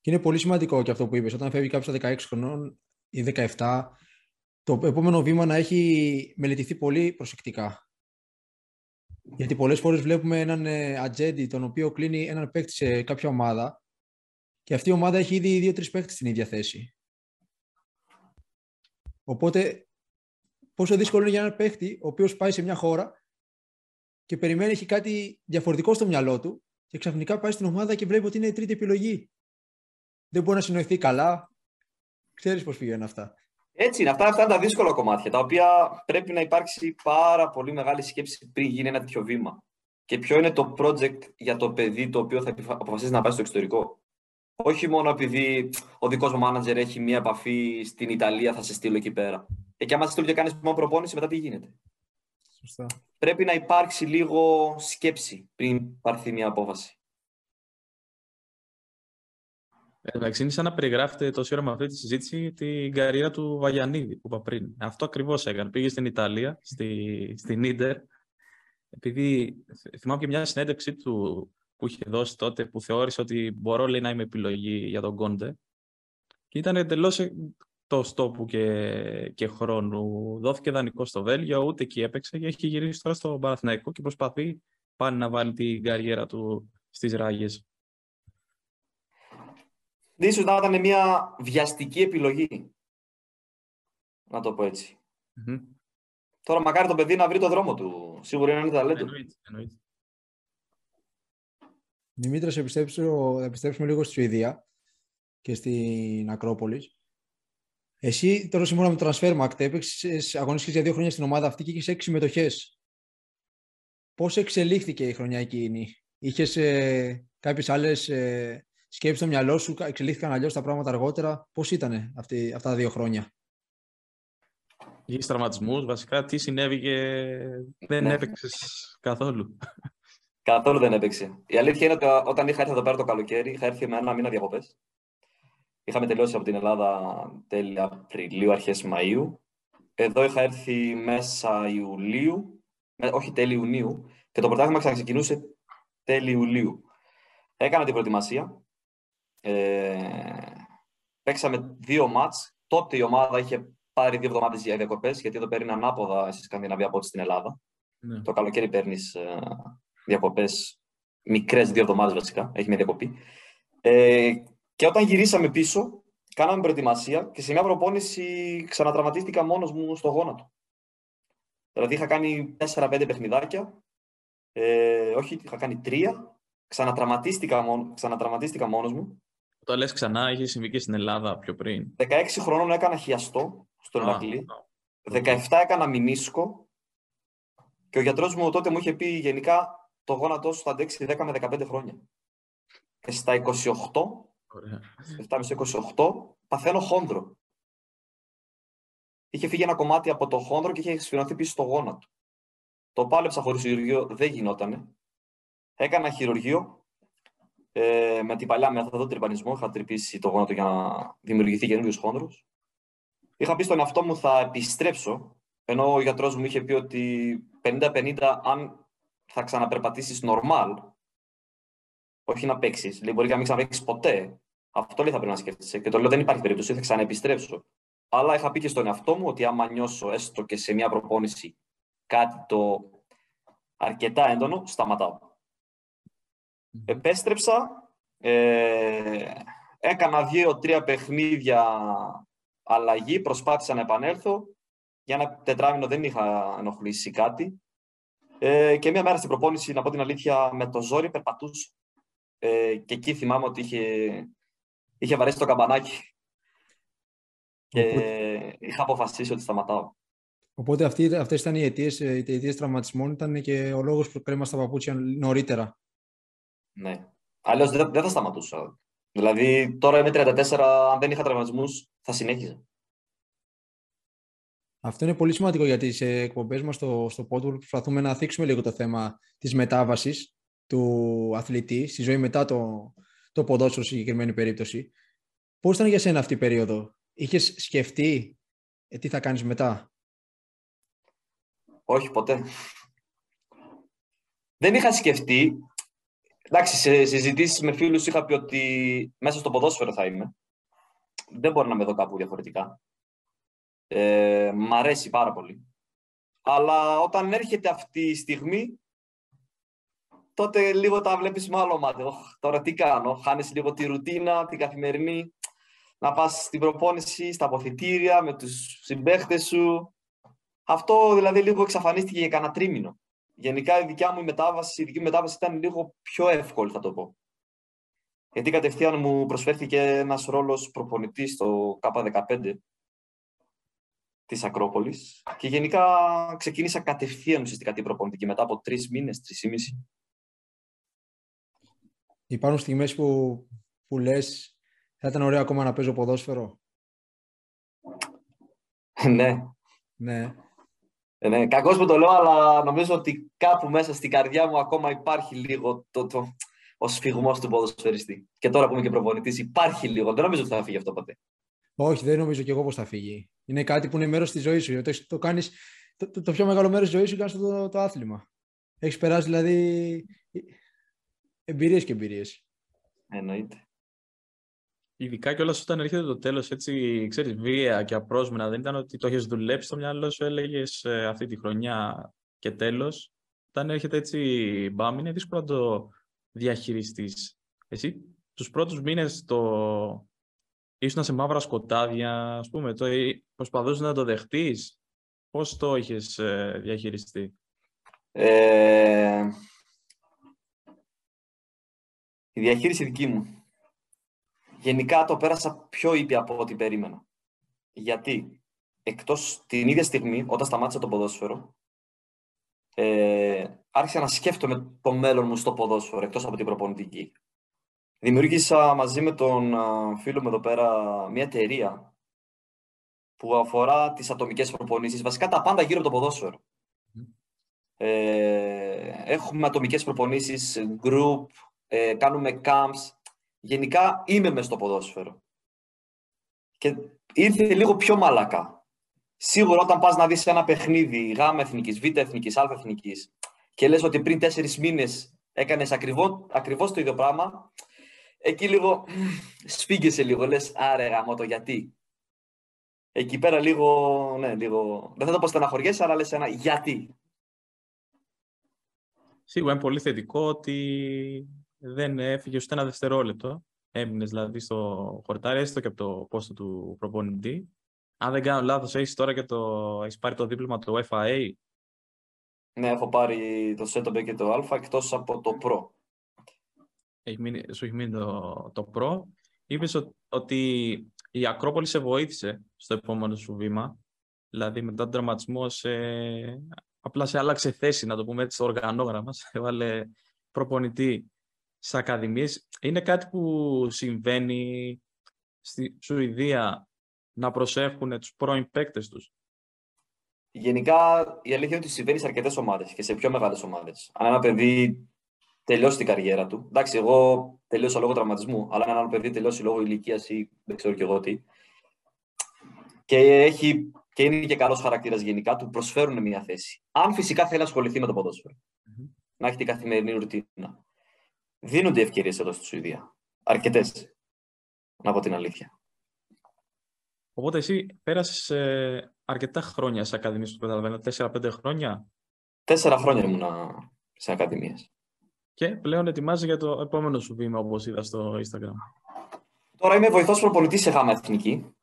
Και είναι πολύ σημαντικό και αυτό που είπες. Όταν φεύγει κάποιος στα 16 χρονών ή 17, το επόμενο βήμα να έχει μελετηθεί πολύ προσεκτικά. Γιατί πολλές φορές βλέπουμε έναν ε, ατζέντη τον οποίο κλείνει έναν παίκτη σε κάποια ομάδα και αυτή η ομάδα έχει ήδη δύο-τρεις παίκτες στην ίδια θέση. Οπότε πόσο δύσκολο είναι για έναν παίχτη ο οποίος πάει σε μια χώρα και περιμένει, έχει κάτι διαφορετικό στο μυαλό του και ξαφνικά πάει στην ομάδα και βλέπει ότι είναι η τρίτη επιλογή. Δεν μπορεί να συνοηθεί καλά. Ξέρεις πώς πηγαίνουν αυτά. Έτσι είναι. Αυτά, αυτά είναι τα δύσκολα κομμάτια, τα οποία πρέπει να υπάρξει πάρα πολύ μεγάλη σκέψη πριν γίνει ένα τέτοιο βήμα. Και ποιο είναι το project για το παιδί το οποίο θα αποφασίσει να πάει στο εξωτερικό. Όχι μόνο επειδή ο δικός μου manager έχει μία επαφή στην Ιταλία, θα σε στείλω εκεί πέρα. Ε, και άμα σε στείλω και κάνεις μόνο προπόνηση, μετά τι γίνεται. Σωστά. Πρέπει να υπάρξει λίγο σκέψη πριν πάρθει μια απόφαση. Εντάξει, είναι σαν να περιγράφετε τόση ώρα με αυτή τη συζήτηση την καριέρα του Βαγιανίδη που είπα πριν. Αυτό ακριβώς έκανε. Πήγε στην Ιταλία, στη, στην Ίντερ, επειδή θυμάμαι και μια συνέντευξή του που είχε δώσει τότε που θεώρησε ότι μπορώ λέει, να είμαι επιλογή για τον Κόντε. Και ήταν εντελώς το στόπου και, και χρόνου. Δόθηκε δανεικό στο Βέλγιο, ούτε εκεί έπαιξε και έχει γυρίσει τώρα στο Παναθηναϊκό και προσπαθεί πάλι να βάλει την καριέρα του στις ράγες. Ίσως να ήταν μια βιαστική επιλογή. Να το πω ετσι Τώρα μακάρι το παιδί να βρει το δρόμο του. Σίγουρα είναι ταλέντο. Εννοείται, εννοείται. Δημήτρης, σε επιστρέψουμε λίγο στη Σουηδία και στην Ακρόπολη. Εσύ τώρα σύμφωνα με το Transfermarkt έπαιξες, αγωνίστηκες για δύο χρόνια στην ομάδα αυτή και είχες έξι συμμετοχές. Πώς εξελίχθηκε η χρονιά εκείνη; Είχες ε, κάποιες άλλες ε, σκέψεις στο μυαλό σου, εξελίχθηκαν αλλιώς τα πράγματα αργότερα. Πώς ήταν αυτή, αυτά τα δύο χρόνια; Είχε τραυματισμού, βασικά τι συνέβη και δεν ναι. έπαιξες καθόλου. Καθόλου δεν έπαιξε. Η αλήθεια είναι ότι όταν είχα έρθει εδώ πέρα το καλοκαίρι, είχα έρθει με ένα μήνα διακοπές. Είχαμε τελειώσει από την Ελλάδα τέλη Απριλίου, αρχές Μαΐου. Εδώ είχα έρθει μέσα Ιουλίου, όχι τέλη Ιουνίου, και το πρωτάθλημα ξαναξεκινούσε τέλη Ιουλίου. Έκανα την προετοιμασία. Ε, παίξαμε δύο μάτς. Τότε η ομάδα είχε πάρει δύο εβδομάδες για διακοπές, γιατί εδώ παίρνει ανάποδα στη Σκανδιναβία από ό,τι στην Ελλάδα. Ναι. Το καλοκαίρι παίρνεις ε, διακοπές, μικρές δύο εβδομάδες βασικά. Έχει μια διακοπή. Ε, και όταν γυρίσαμε πίσω, κάναμε προετοιμασία και σε μια προπόνηση ξανατραυματίστηκα μόνος μου στο γόνατο. Δηλαδή είχα κάνει 4-5 παιχνιδάκια. Ε, όχι, είχα κάνει τρία. Ξανατραυματίστηκα, μόνο, ξανατραυματίστηκα μόνος μου. Το λες ξανά, είχε συμβεί και στην Ελλάδα πιο πριν. 16 χρόνων έκανα χιαστό στον Ηρακλή. 17 έκανα μηνίσκο. Και ο γιατρός μου τότε μου είχε πει γενικά το γόνατό σου θα αντέξει 10 με 15 χρόνια. Και στα 28, Ωραία. 28, παθαίνω χόνδρο. Είχε φύγει ένα κομμάτι από το χόνδρο και είχε σφυρωθεί πίσω στο γόνατο. Το πάλεψα χωρίς χειρουργείο, δεν γινότανε. Έκανα χειρουργείο ε, με την παλιά μέθοδο τρυπανισμού. Είχα τρυπήσει το γόνατο για να δημιουργηθεί καινούριο χόνδρο. Είχα πει στον εαυτό μου θα επιστρέψω, ενώ ο γιατρός μου είχε πει ότι 50-50 αν θα ξαναπερπατήσεις normal, όχι να παίξεις. Λέει, μπορεί και να μην ξαναπέξει ποτέ. Αυτό λέει θα πρέπει να σκέφτεσαι. Και το λέω δεν υπάρχει περίπτωση, θα ξαναεπιστρέψω. Αλλά είχα πει και στον εαυτό μου ότι άμα νιώσω έστω και σε μια προπόνηση κάτι το αρκετά έντονο, σταματάω. Επέστρεψα, ε, έκανα δύο-τρία παιχνίδια αλλαγή, προσπάθησα να επανέλθω. Για ένα τετράμινο δεν είχα ενοχλήσει κάτι. Ε, και μία μέρα στην προπόνηση, να πω την αλήθεια, με το ζόρι περπατούσα. Ε, και εκεί θυμάμαι ότι είχε, είχε βαρέσει το καμπανάκι. Και είχα αποφασίσει ότι σταματάω. Οπότε αυτοί, αυτές ήταν οι αιτίες, ε, οι αιτίες τραυματισμών, ήταν και ο λόγος που κρέμα στα παπούτσια νωρίτερα. Ναι. Αλλιώς δεν, δεν θα σταματούσα. Δηλαδή, τώρα είμαι 34, αν δεν είχα τραυματισμούς, θα συνέχιζα. Αυτό είναι πολύ σημαντικό γιατί σε εκπομπές μας στο, στο podcast προσπαθούμε να θίξουμε λίγο το θέμα της μετάβασης του αθλητή στη ζωή μετά το, το ποδόσφαιρο στη συγκεκριμένη περίπτωση. Πώς ήταν για σένα αυτή η περίοδο, είχες σκεφτεί ε, τι θα κάνεις μετά; Όχι, ποτέ. Δεν είχα σκεφτεί. Εντάξει, σε συζητήσεις με φίλους είχα πει ότι μέσα στο ποδόσφαιρο θα είμαι. Δεν μπορώ να με δω κάπου διαφορετικά. Ε, μ' αρέσει πάρα πολύ. Αλλά όταν έρχεται αυτή η στιγμή, τότε λίγο τα βλέπεις με άλλο μάτι. Τώρα τι κάνω, χάνεις λίγο τη ρουτίνα, την καθημερινή, να πας στην προπόνηση, στα αποθητήρια, με τους συμπαίχτες σου. Αυτό δηλαδή λίγο εξαφανίστηκε για κανένα τρίμηνο. Γενικά η δικιά μου μετάβαση, η δική μου μετάβαση ήταν λίγο πιο εύκολη θα το πω. Γιατί κατευθείαν μου προσφέρθηκε ένας ρόλος προπονητής στο K15 Της Ακρόπολης. και γενικά ξεκίνησα κατευθείαν ουσιαστικά την προπονητική μετά από τρεις μήνες, τρεις ή μισή. Υπάρχουν στιγμές που, που λες θα ήταν ωραίο ακόμα να παίζω ποδόσφαιρο. ναι. Ναι. Ε, ναι. Κακώς που το λέω, αλλά νομίζω ότι κάπου μέσα στην καρδιά μου ακόμα υπάρχει λίγο το, το, ο σφιγμός του ποδοσφαιριστή. Και τώρα που είμαι και προπονητής υπάρχει λίγο. Δεν νομίζω ότι θα φύγει αυτό ποτέ. Όχι, δεν νομίζω και εγώ πώ θα φύγει. Είναι κάτι που είναι μέρος της ζωής σου. Το, το, κάνεις, το, το, πιο μεγάλο μέρος της ζωής σου κάνει το, το άθλημα. Έχεις περάσει δηλαδή εμπειρίες και εμπειρίες. Εννοείται. Ειδικά κιόλας όταν έρχεται το τέλος έτσι, ξέρεις, βία και απρόσμενα, δεν ήταν ότι το έχεις δουλέψει στο μυαλό σου, έλεγες ε, αυτή τη χρονιά και τέλος. Όταν έρχεται έτσι μπαμ, είναι δύσκολο να το διαχειριστείς. Εσύ τους πρώτους μήνες το, ήσουν σε μαύρα σκοτάδια, ας πούμε, το, προσπαθούσες να το δεχτείς; Πώς το είχες ε, διαχειριστεί; Ε, η διαχείριση δική μου. Γενικά το πέρασα πιο ήπια από ό,τι περίμενα. Γιατί εκτός την ίδια στιγμή, όταν σταμάτησα το ποδόσφαιρο, ε, άρχισα να σκέφτομαι το μέλλον μου στο ποδόσφαιρο, εκτός από την προπονητική. Δημιούργησα μαζί με τον φίλο μου εδώ πέρα μια εταιρεία που αφορά τις ατομικές προπονήσεις, βασικά τα πάντα γύρω από το ποδόσφαιρο. Ε, έχουμε ατομικές προπονήσεις, group, ε, κάνουμε camps. Γενικά είμαι μες στο ποδόσφαιρο. Και ήρθε λίγο πιο μαλακά. Σίγουρα όταν πας να δεις ένα παιχνίδι γ εθνικής, β εθνικής, α εθνικής και λες ότι πριν τέσσερις μήνες έκανες ακριβώς, ακριβώς το ίδιο πράγμα, εκεί λίγο σφίγγεσαι λίγο, λες άρε γάμο το γιατί. Εκεί πέρα λίγο, ναι, λίγο, δεν θα το πω στεναχωριέσαι, αλλά λες ένα γιατί. Σίγουρα είναι πολύ θετικό ότι δεν έφυγε ούτε ένα δευτερόλεπτο. Έμεινες δηλαδή στο χορτάρι, έστω και από το πόστο του προπονητή. Αν δεν κάνω λάθος, έχεις τώρα και το. Έχεις πάρει το δίπλωμα του FIA. Ναι, έχω πάρει το ZB και το Α εκτός από το Pro. Έχει μείνει, σου έχει μείνει το, το Pro. Είπες ότι η Ακρόπολη σε βοήθησε στο επόμενο σου βήμα. Δηλαδή μετά τον τραυματισμό σε... απλά σε άλλαξε θέση, να το πούμε έτσι, στο οργανόγραμμα. Σε έβαλε προπονητή στι ακαδημίες. Είναι κάτι που συμβαίνει στη Σουηδία να προσέχουν τους πρώην παίκτες τους; Γενικά, η αλήθεια είναι ότι συμβαίνει σε αρκετές ομάδες και σε πιο μεγάλες ομάδες. Αν ένα παιδί τελειώσει την καριέρα του. Εντάξει, εγώ τελείωσα λόγω τραυματισμού, αλλά αν ένα άλλο παιδί τελειώσει λόγω ηλικίας ή δεν ξέρω και εγώ τι. Και, έχει, και είναι και καλός χαρακτήρας γενικά, του προσφέρουν μια θέση. Αν φυσικά θέλει να ασχοληθεί με το ποδοσφαιρο να έχει την καθημερινή ρουτίνα δίνονται ευκαιρίες εδώ στη Σουηδία. Αρκετές. Να πω την αλήθεια. Οπότε εσύ πέρασες αρκετά χρόνια σε ακαδημίες που καταλαβαίνω, 4-5 χρόνια. Τέσσερα χρόνια ήμουν σε ακαδημίες. Και πλέον ετοιμάζει για το επόμενο σου βήμα, όπως είδα στο Instagram. Τώρα είμαι βοηθός προπονητής σε γάμα εθνική.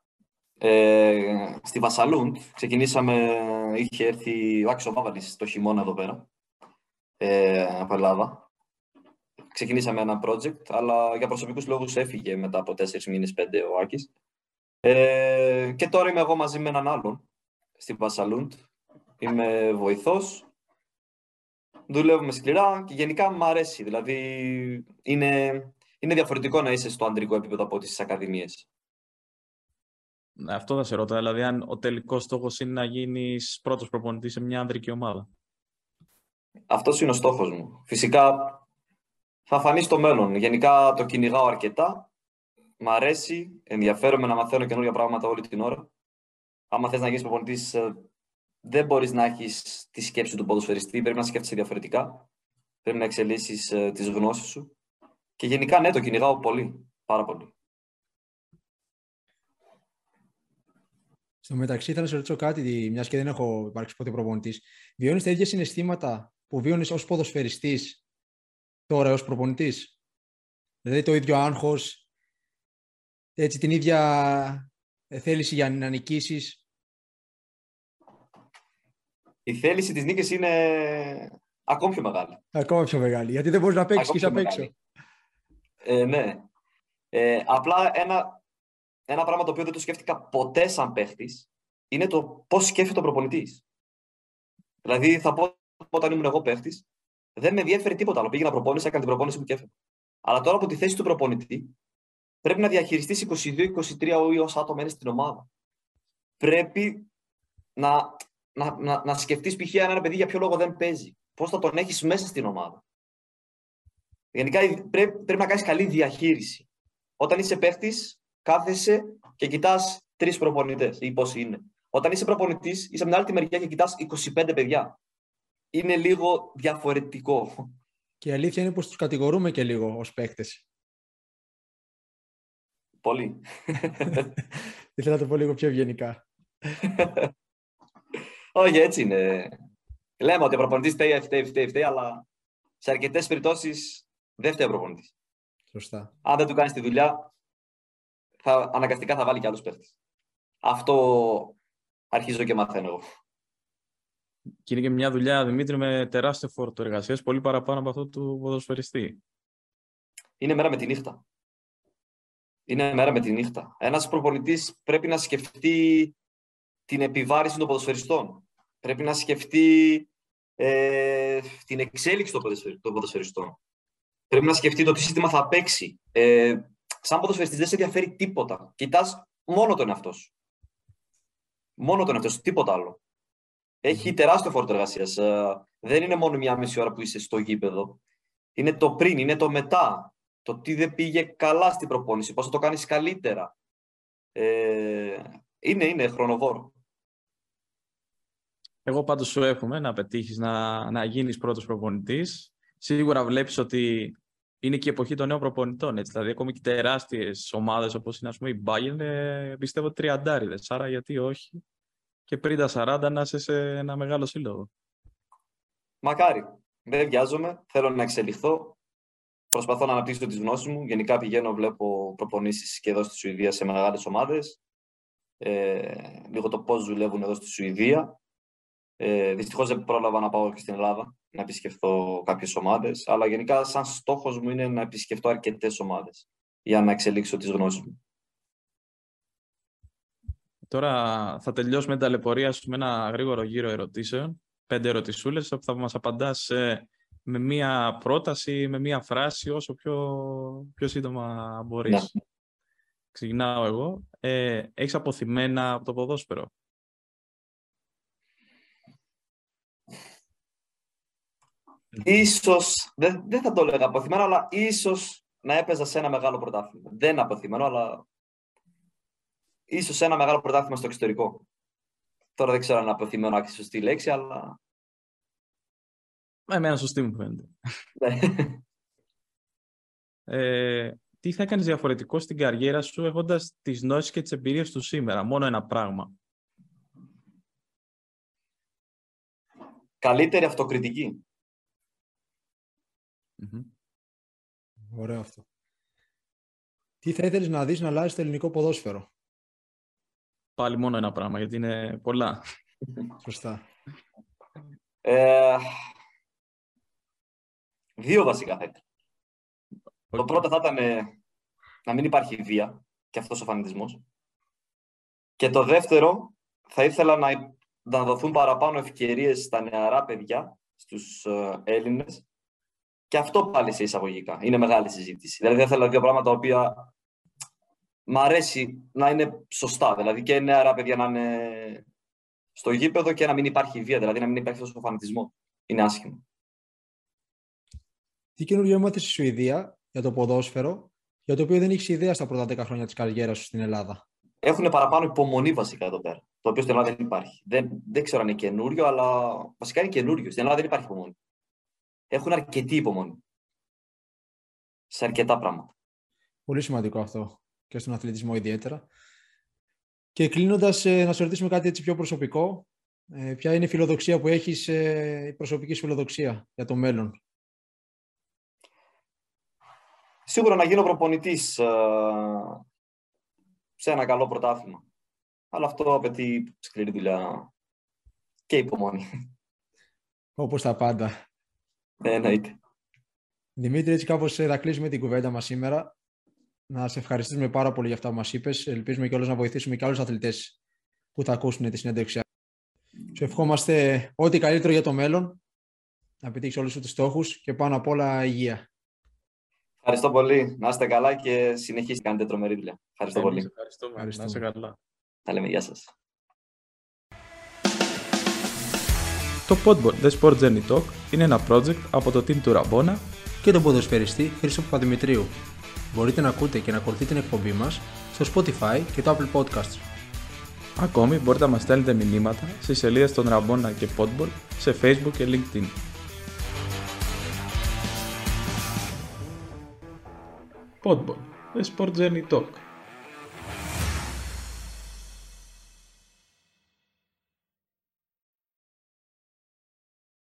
Ε, στη Βασαλούντ ξεκινήσαμε, είχε έρθει ο Άκης Πάβαλης το χειμώνα εδώ πέρα, ε, από Ελλάδα ξεκινήσαμε ένα project, αλλά για προσωπικούς λόγους έφυγε μετά από τέσσερις μήνες, πέντε ο Άκης. Ε, και τώρα είμαι εγώ μαζί με έναν άλλον στην Βασαλούντ. Είμαι βοηθός. Δουλεύουμε σκληρά και γενικά μου αρέσει. Δηλαδή είναι, είναι διαφορετικό να είσαι στο αντρικό επίπεδο από τις ακαδημίες. Ναι, αυτό θα σε ρωτώ. Δηλαδή, αν ο τελικός στόχος είναι να γίνεις πρώτος προπονητής σε μια ανδρική ομάδα. Αυτός είναι ο στόχος μου. Φυσικά θα φανεί στο μέλλον. Γενικά το κυνηγάω αρκετά. Μ' αρέσει, ενδιαφέρομαι να μαθαίνω καινούργια πράγματα όλη την ώρα. Άμα θες να γίνεις προπονητής, ε, δεν μπορείς να έχεις τη σκέψη του ποδοσφαιριστή. Πρέπει να σκέφτεσαι διαφορετικά. Πρέπει να εξελίσσεις ε, τις γνώσεις σου. Και γενικά, ναι, το κυνηγάω πολύ. Πάρα πολύ. Στο μεταξύ, θέλω να σε ρωτήσω κάτι, μιας και δεν έχω υπάρξει ποτέ προπονητής. Βιώνεις τα ίδια συναισθήματα που βιώνεις ως ποδοσφαιριστής τώρα ως προπονητής. Δηλαδή το ίδιο άγχος, έτσι την ίδια θέληση για να νικήσεις. Η θέληση της νίκης είναι ακόμη πιο μεγάλη. Ακόμα πιο μεγάλη, γιατί δεν μπορείς να παίξεις και απ' έξω. Ε, ναι. Ε, απλά ένα, ένα πράγμα το οποίο δεν το σκέφτηκα ποτέ σαν παίχτης είναι το πώς σκέφτεται ο προπονητής. Δηλαδή θα πω όταν ήμουν εγώ παίχτης, δεν με ενδιαφέρει τίποτα άλλο. Πήγαινα προπόνηση, έκανα την προπόνηση μου και έφυγα. Αλλά τώρα από τη θέση του προπονητή πρέπει να διαχειριστείς 22-23 ή όσα άτομα είναι στην ομάδα. Πρέπει να, να, να, να σκεφτείς π.χ. αν ένα παιδί για ποιο λόγο δεν παίζει. Πώς θα τον έχεις μέσα στην ομάδα. Γενικά πρέπει, πρέπει να κάνεις καλή διαχείριση. Όταν είσαι παίχτης, κάθεσαι και κοιτάς τρεις προπονητές ή πόσοι είναι. Όταν είσαι προπονητής, είσαι από την άλλη μεριά και κοιτάς 25 παιδιά είναι λίγο διαφορετικό. Και η αλήθεια είναι πως τους κατηγορούμε και λίγο ως παίκτες. Πολύ. Ήθελα να το πω λίγο πιο ευγενικά. Όχι, έτσι είναι. Λέμε ότι ο προπονητής φταίει, φταίει, φταίει, φταίει, αλλά σε αρκετές περιπτώσεις δεν φταίει ο προπονητής. Σωστά. Αν δεν του κάνεις τη δουλειά, θα, αναγκαστικά θα βάλει και άλλους παίχτες. Αυτό αρχίζω και μαθαίνω εγώ. Και είναι και μια δουλειά, Δημήτρη, με τεράστιο φόρτο εργασίας, πολύ παραπάνω από αυτό του ποδοσφαιριστή. Είναι μέρα με τη νύχτα. Είναι μέρα με τη νύχτα. Ένας προπονητής πρέπει να σκεφτεί την επιβάρηση των ποδοσφαιριστών. Πρέπει να σκεφτεί ε, την εξέλιξη των ποδοσφαιριστών. Πρέπει να σκεφτεί το τι σύστημα θα παίξει. Ε, σαν ποδοσφαιριστής δεν σε ενδιαφέρει τίποτα. Κοιτάς μόνο τον εαυτό σου. Μόνο τον εαυτό σου, τίποτα άλλο. Έχει τεράστιο φόρτο εργασίας. Ε, δεν είναι μόνο μια μισή ώρα που είσαι στο γήπεδο. Είναι το πριν, είναι το μετά. Το τι δεν πήγε καλά στην προπόνηση, πώς θα το κάνεις καλύτερα. Ε, είναι, είναι χρονοβόρο. Εγώ πάντως σου εύχομαι να πετύχεις να, να γίνεις πρώτος προπονητής. Σίγουρα βλέπεις ότι είναι και η εποχή των νέων προπονητών. Έτσι. Δηλαδή, ακόμη και τεράστιες ομάδες όπως είναι ας πούμε, η Bayern, ε, πιστεύω τριαντάριδες. Άρα, γιατί όχι; Και πριν τα 40 να είσαι σε ένα μεγάλο σύλλογο. Μακάρι. Δεν βιάζομαι. Θέλω να εξελιχθώ. Προσπαθώ να αναπτύξω τις γνώσεις μου. Γενικά πηγαίνω, βλέπω προπονήσεις και εδώ στη Σουηδία σε μεγάλες ομάδες. Ε, λίγο το πώς δουλεύουν εδώ στη Σουηδία. Ε, Δυστυχώς δεν πρόλαβα να πάω και στην Ελλάδα να επισκεφθώ κάποιες ομάδες. Αλλά γενικά, σαν στόχος μου είναι να επισκεφθώ αρκετές ομάδες για να εξελίξω τις γνώσεις μου. Τώρα θα τελειώσουμε την ταλαιπωρία σου με ένα γρήγορο γύρο ερωτήσεων. Πέντε ερωτησούλες όπου θα μας απαντάς με μία πρόταση, με μία φράση όσο πιο, πιο σύντομα μπορείς. Ναι. Ξεκινάω εγώ. Ε, έχεις αποθυμένα από το ποδόσφαιρο; Ίσως, δεν, δεν θα το έλεγα αποθυμένο, αλλά ίσως να έπαιζα σε ένα μεγάλο πρωτάθλημα. Δεν αποθυμένο, αλλά ίσως ένα μεγάλο πρωτάθλημα στο εξωτερικό. Τώρα δεν ξέρω αν αποθυμένο άκρη σωστή λέξη, αλλά... Εμένα σωστή μου φαίνεται. Ναι. ε, τι θα έκανες διαφορετικό στην καριέρα σου έχοντας τις γνώσεις και τις εμπειρίες του σήμερα; Μόνο ένα πράγμα. Καλύτερη αυτοκριτική. Ωραίο αυτό. Τι θα ήθελες να δεις να αλλάζεις το ελληνικό ποδόσφαιρο; Πάλι μόνο ένα πράγμα, γιατί είναι πολλά. Σωστά. Ε, δύο βασικά θα ήθελα. Το πρώτο θα ήταν ε, να μην υπάρχει βία και αυτός ο φανητισμός. Και το δεύτερο, θα ήθελα να, να δοθούν παραπάνω ευκαιρίες στα νεαρά παιδιά, στους ε, Έλληνες. Και αυτό πάλι σε εισαγωγικά. Είναι μεγάλη συζήτηση. Δηλαδή, θα ήθελα δύο πράγματα τα οποία μ' αρέσει να είναι σωστά. Δηλαδή και νεαρά παιδιά να είναι στο γήπεδο και να μην υπάρχει βία, δηλαδή να μην υπάρχει αυτό ο φανατισμό. Είναι άσχημο. Τι καινούργιο έμαθες στη Σουηδία για το ποδόσφαιρο, για το οποίο δεν έχεις ιδέα στα πρώτα 10 χρόνια της καριέρας σου στην Ελλάδα; Έχουν παραπάνω υπομονή βασικά εδώ πέρα. Το οποίο στην Ελλάδα δεν υπάρχει. Δεν, δεν ξέρω αν είναι καινούριο, αλλά βασικά είναι καινούριο. Στην Ελλάδα δεν υπάρχει υπομονή. Έχουν αρκετή υπομονή. Σε αρκετά πράγματα. Πολύ σημαντικό αυτό και στον αθλητισμό ιδιαίτερα. Και κλείνοντας, ε, να σε ρωτήσουμε κάτι έτσι πιο προσωπικό. Ε, ποια είναι η φιλοδοξία που έχεις, ε, η προσωπική σου φιλοδοξία για το μέλλον; Σίγουρα να γίνω προπονητής σε ένα καλό πρωτάθλημα. Αλλά αυτό απαιτεί σκληρή δουλειά και υπομονή. Όπως τα πάντα. Ναι, εννοείται. Δημήτρη, έτσι κάπως θα κλείσουμε την κουβέντα μας σήμερα να σε ευχαριστήσουμε πάρα πολύ για αυτά που μας είπες. Ελπίζουμε και να βοηθήσουμε και άλλους αθλητές που θα ακούσουν τη συνέντευξη. Σου ευχόμαστε ό,τι καλύτερο για το μέλλον, να πετύχει όλους τους στόχους και πάνω απ' όλα υγεία. Ευχαριστώ πολύ. Να είστε καλά και συνεχίστε κάνετε τρομερή δουλειά. Ευχαριστώ πολύ. Ευχαριστούμε. Να είστε καλά. Τα λέμε. Γεια σας. Το Podboard The Sport Journey Talk είναι ένα project από το team του Ραμπόνα και τον ποδοσφαιριστή Χρήστο Παπαδημητρίου μπορείτε να ακούτε και να ακολουθείτε την εκπομπή μας στο Spotify και το Apple Podcasts. Ακόμη μπορείτε να μας στέλνετε μηνύματα στις σελίδες των Ραμπόνα και Podball σε Facebook και LinkedIn. Podball, The Sport Journey Talk.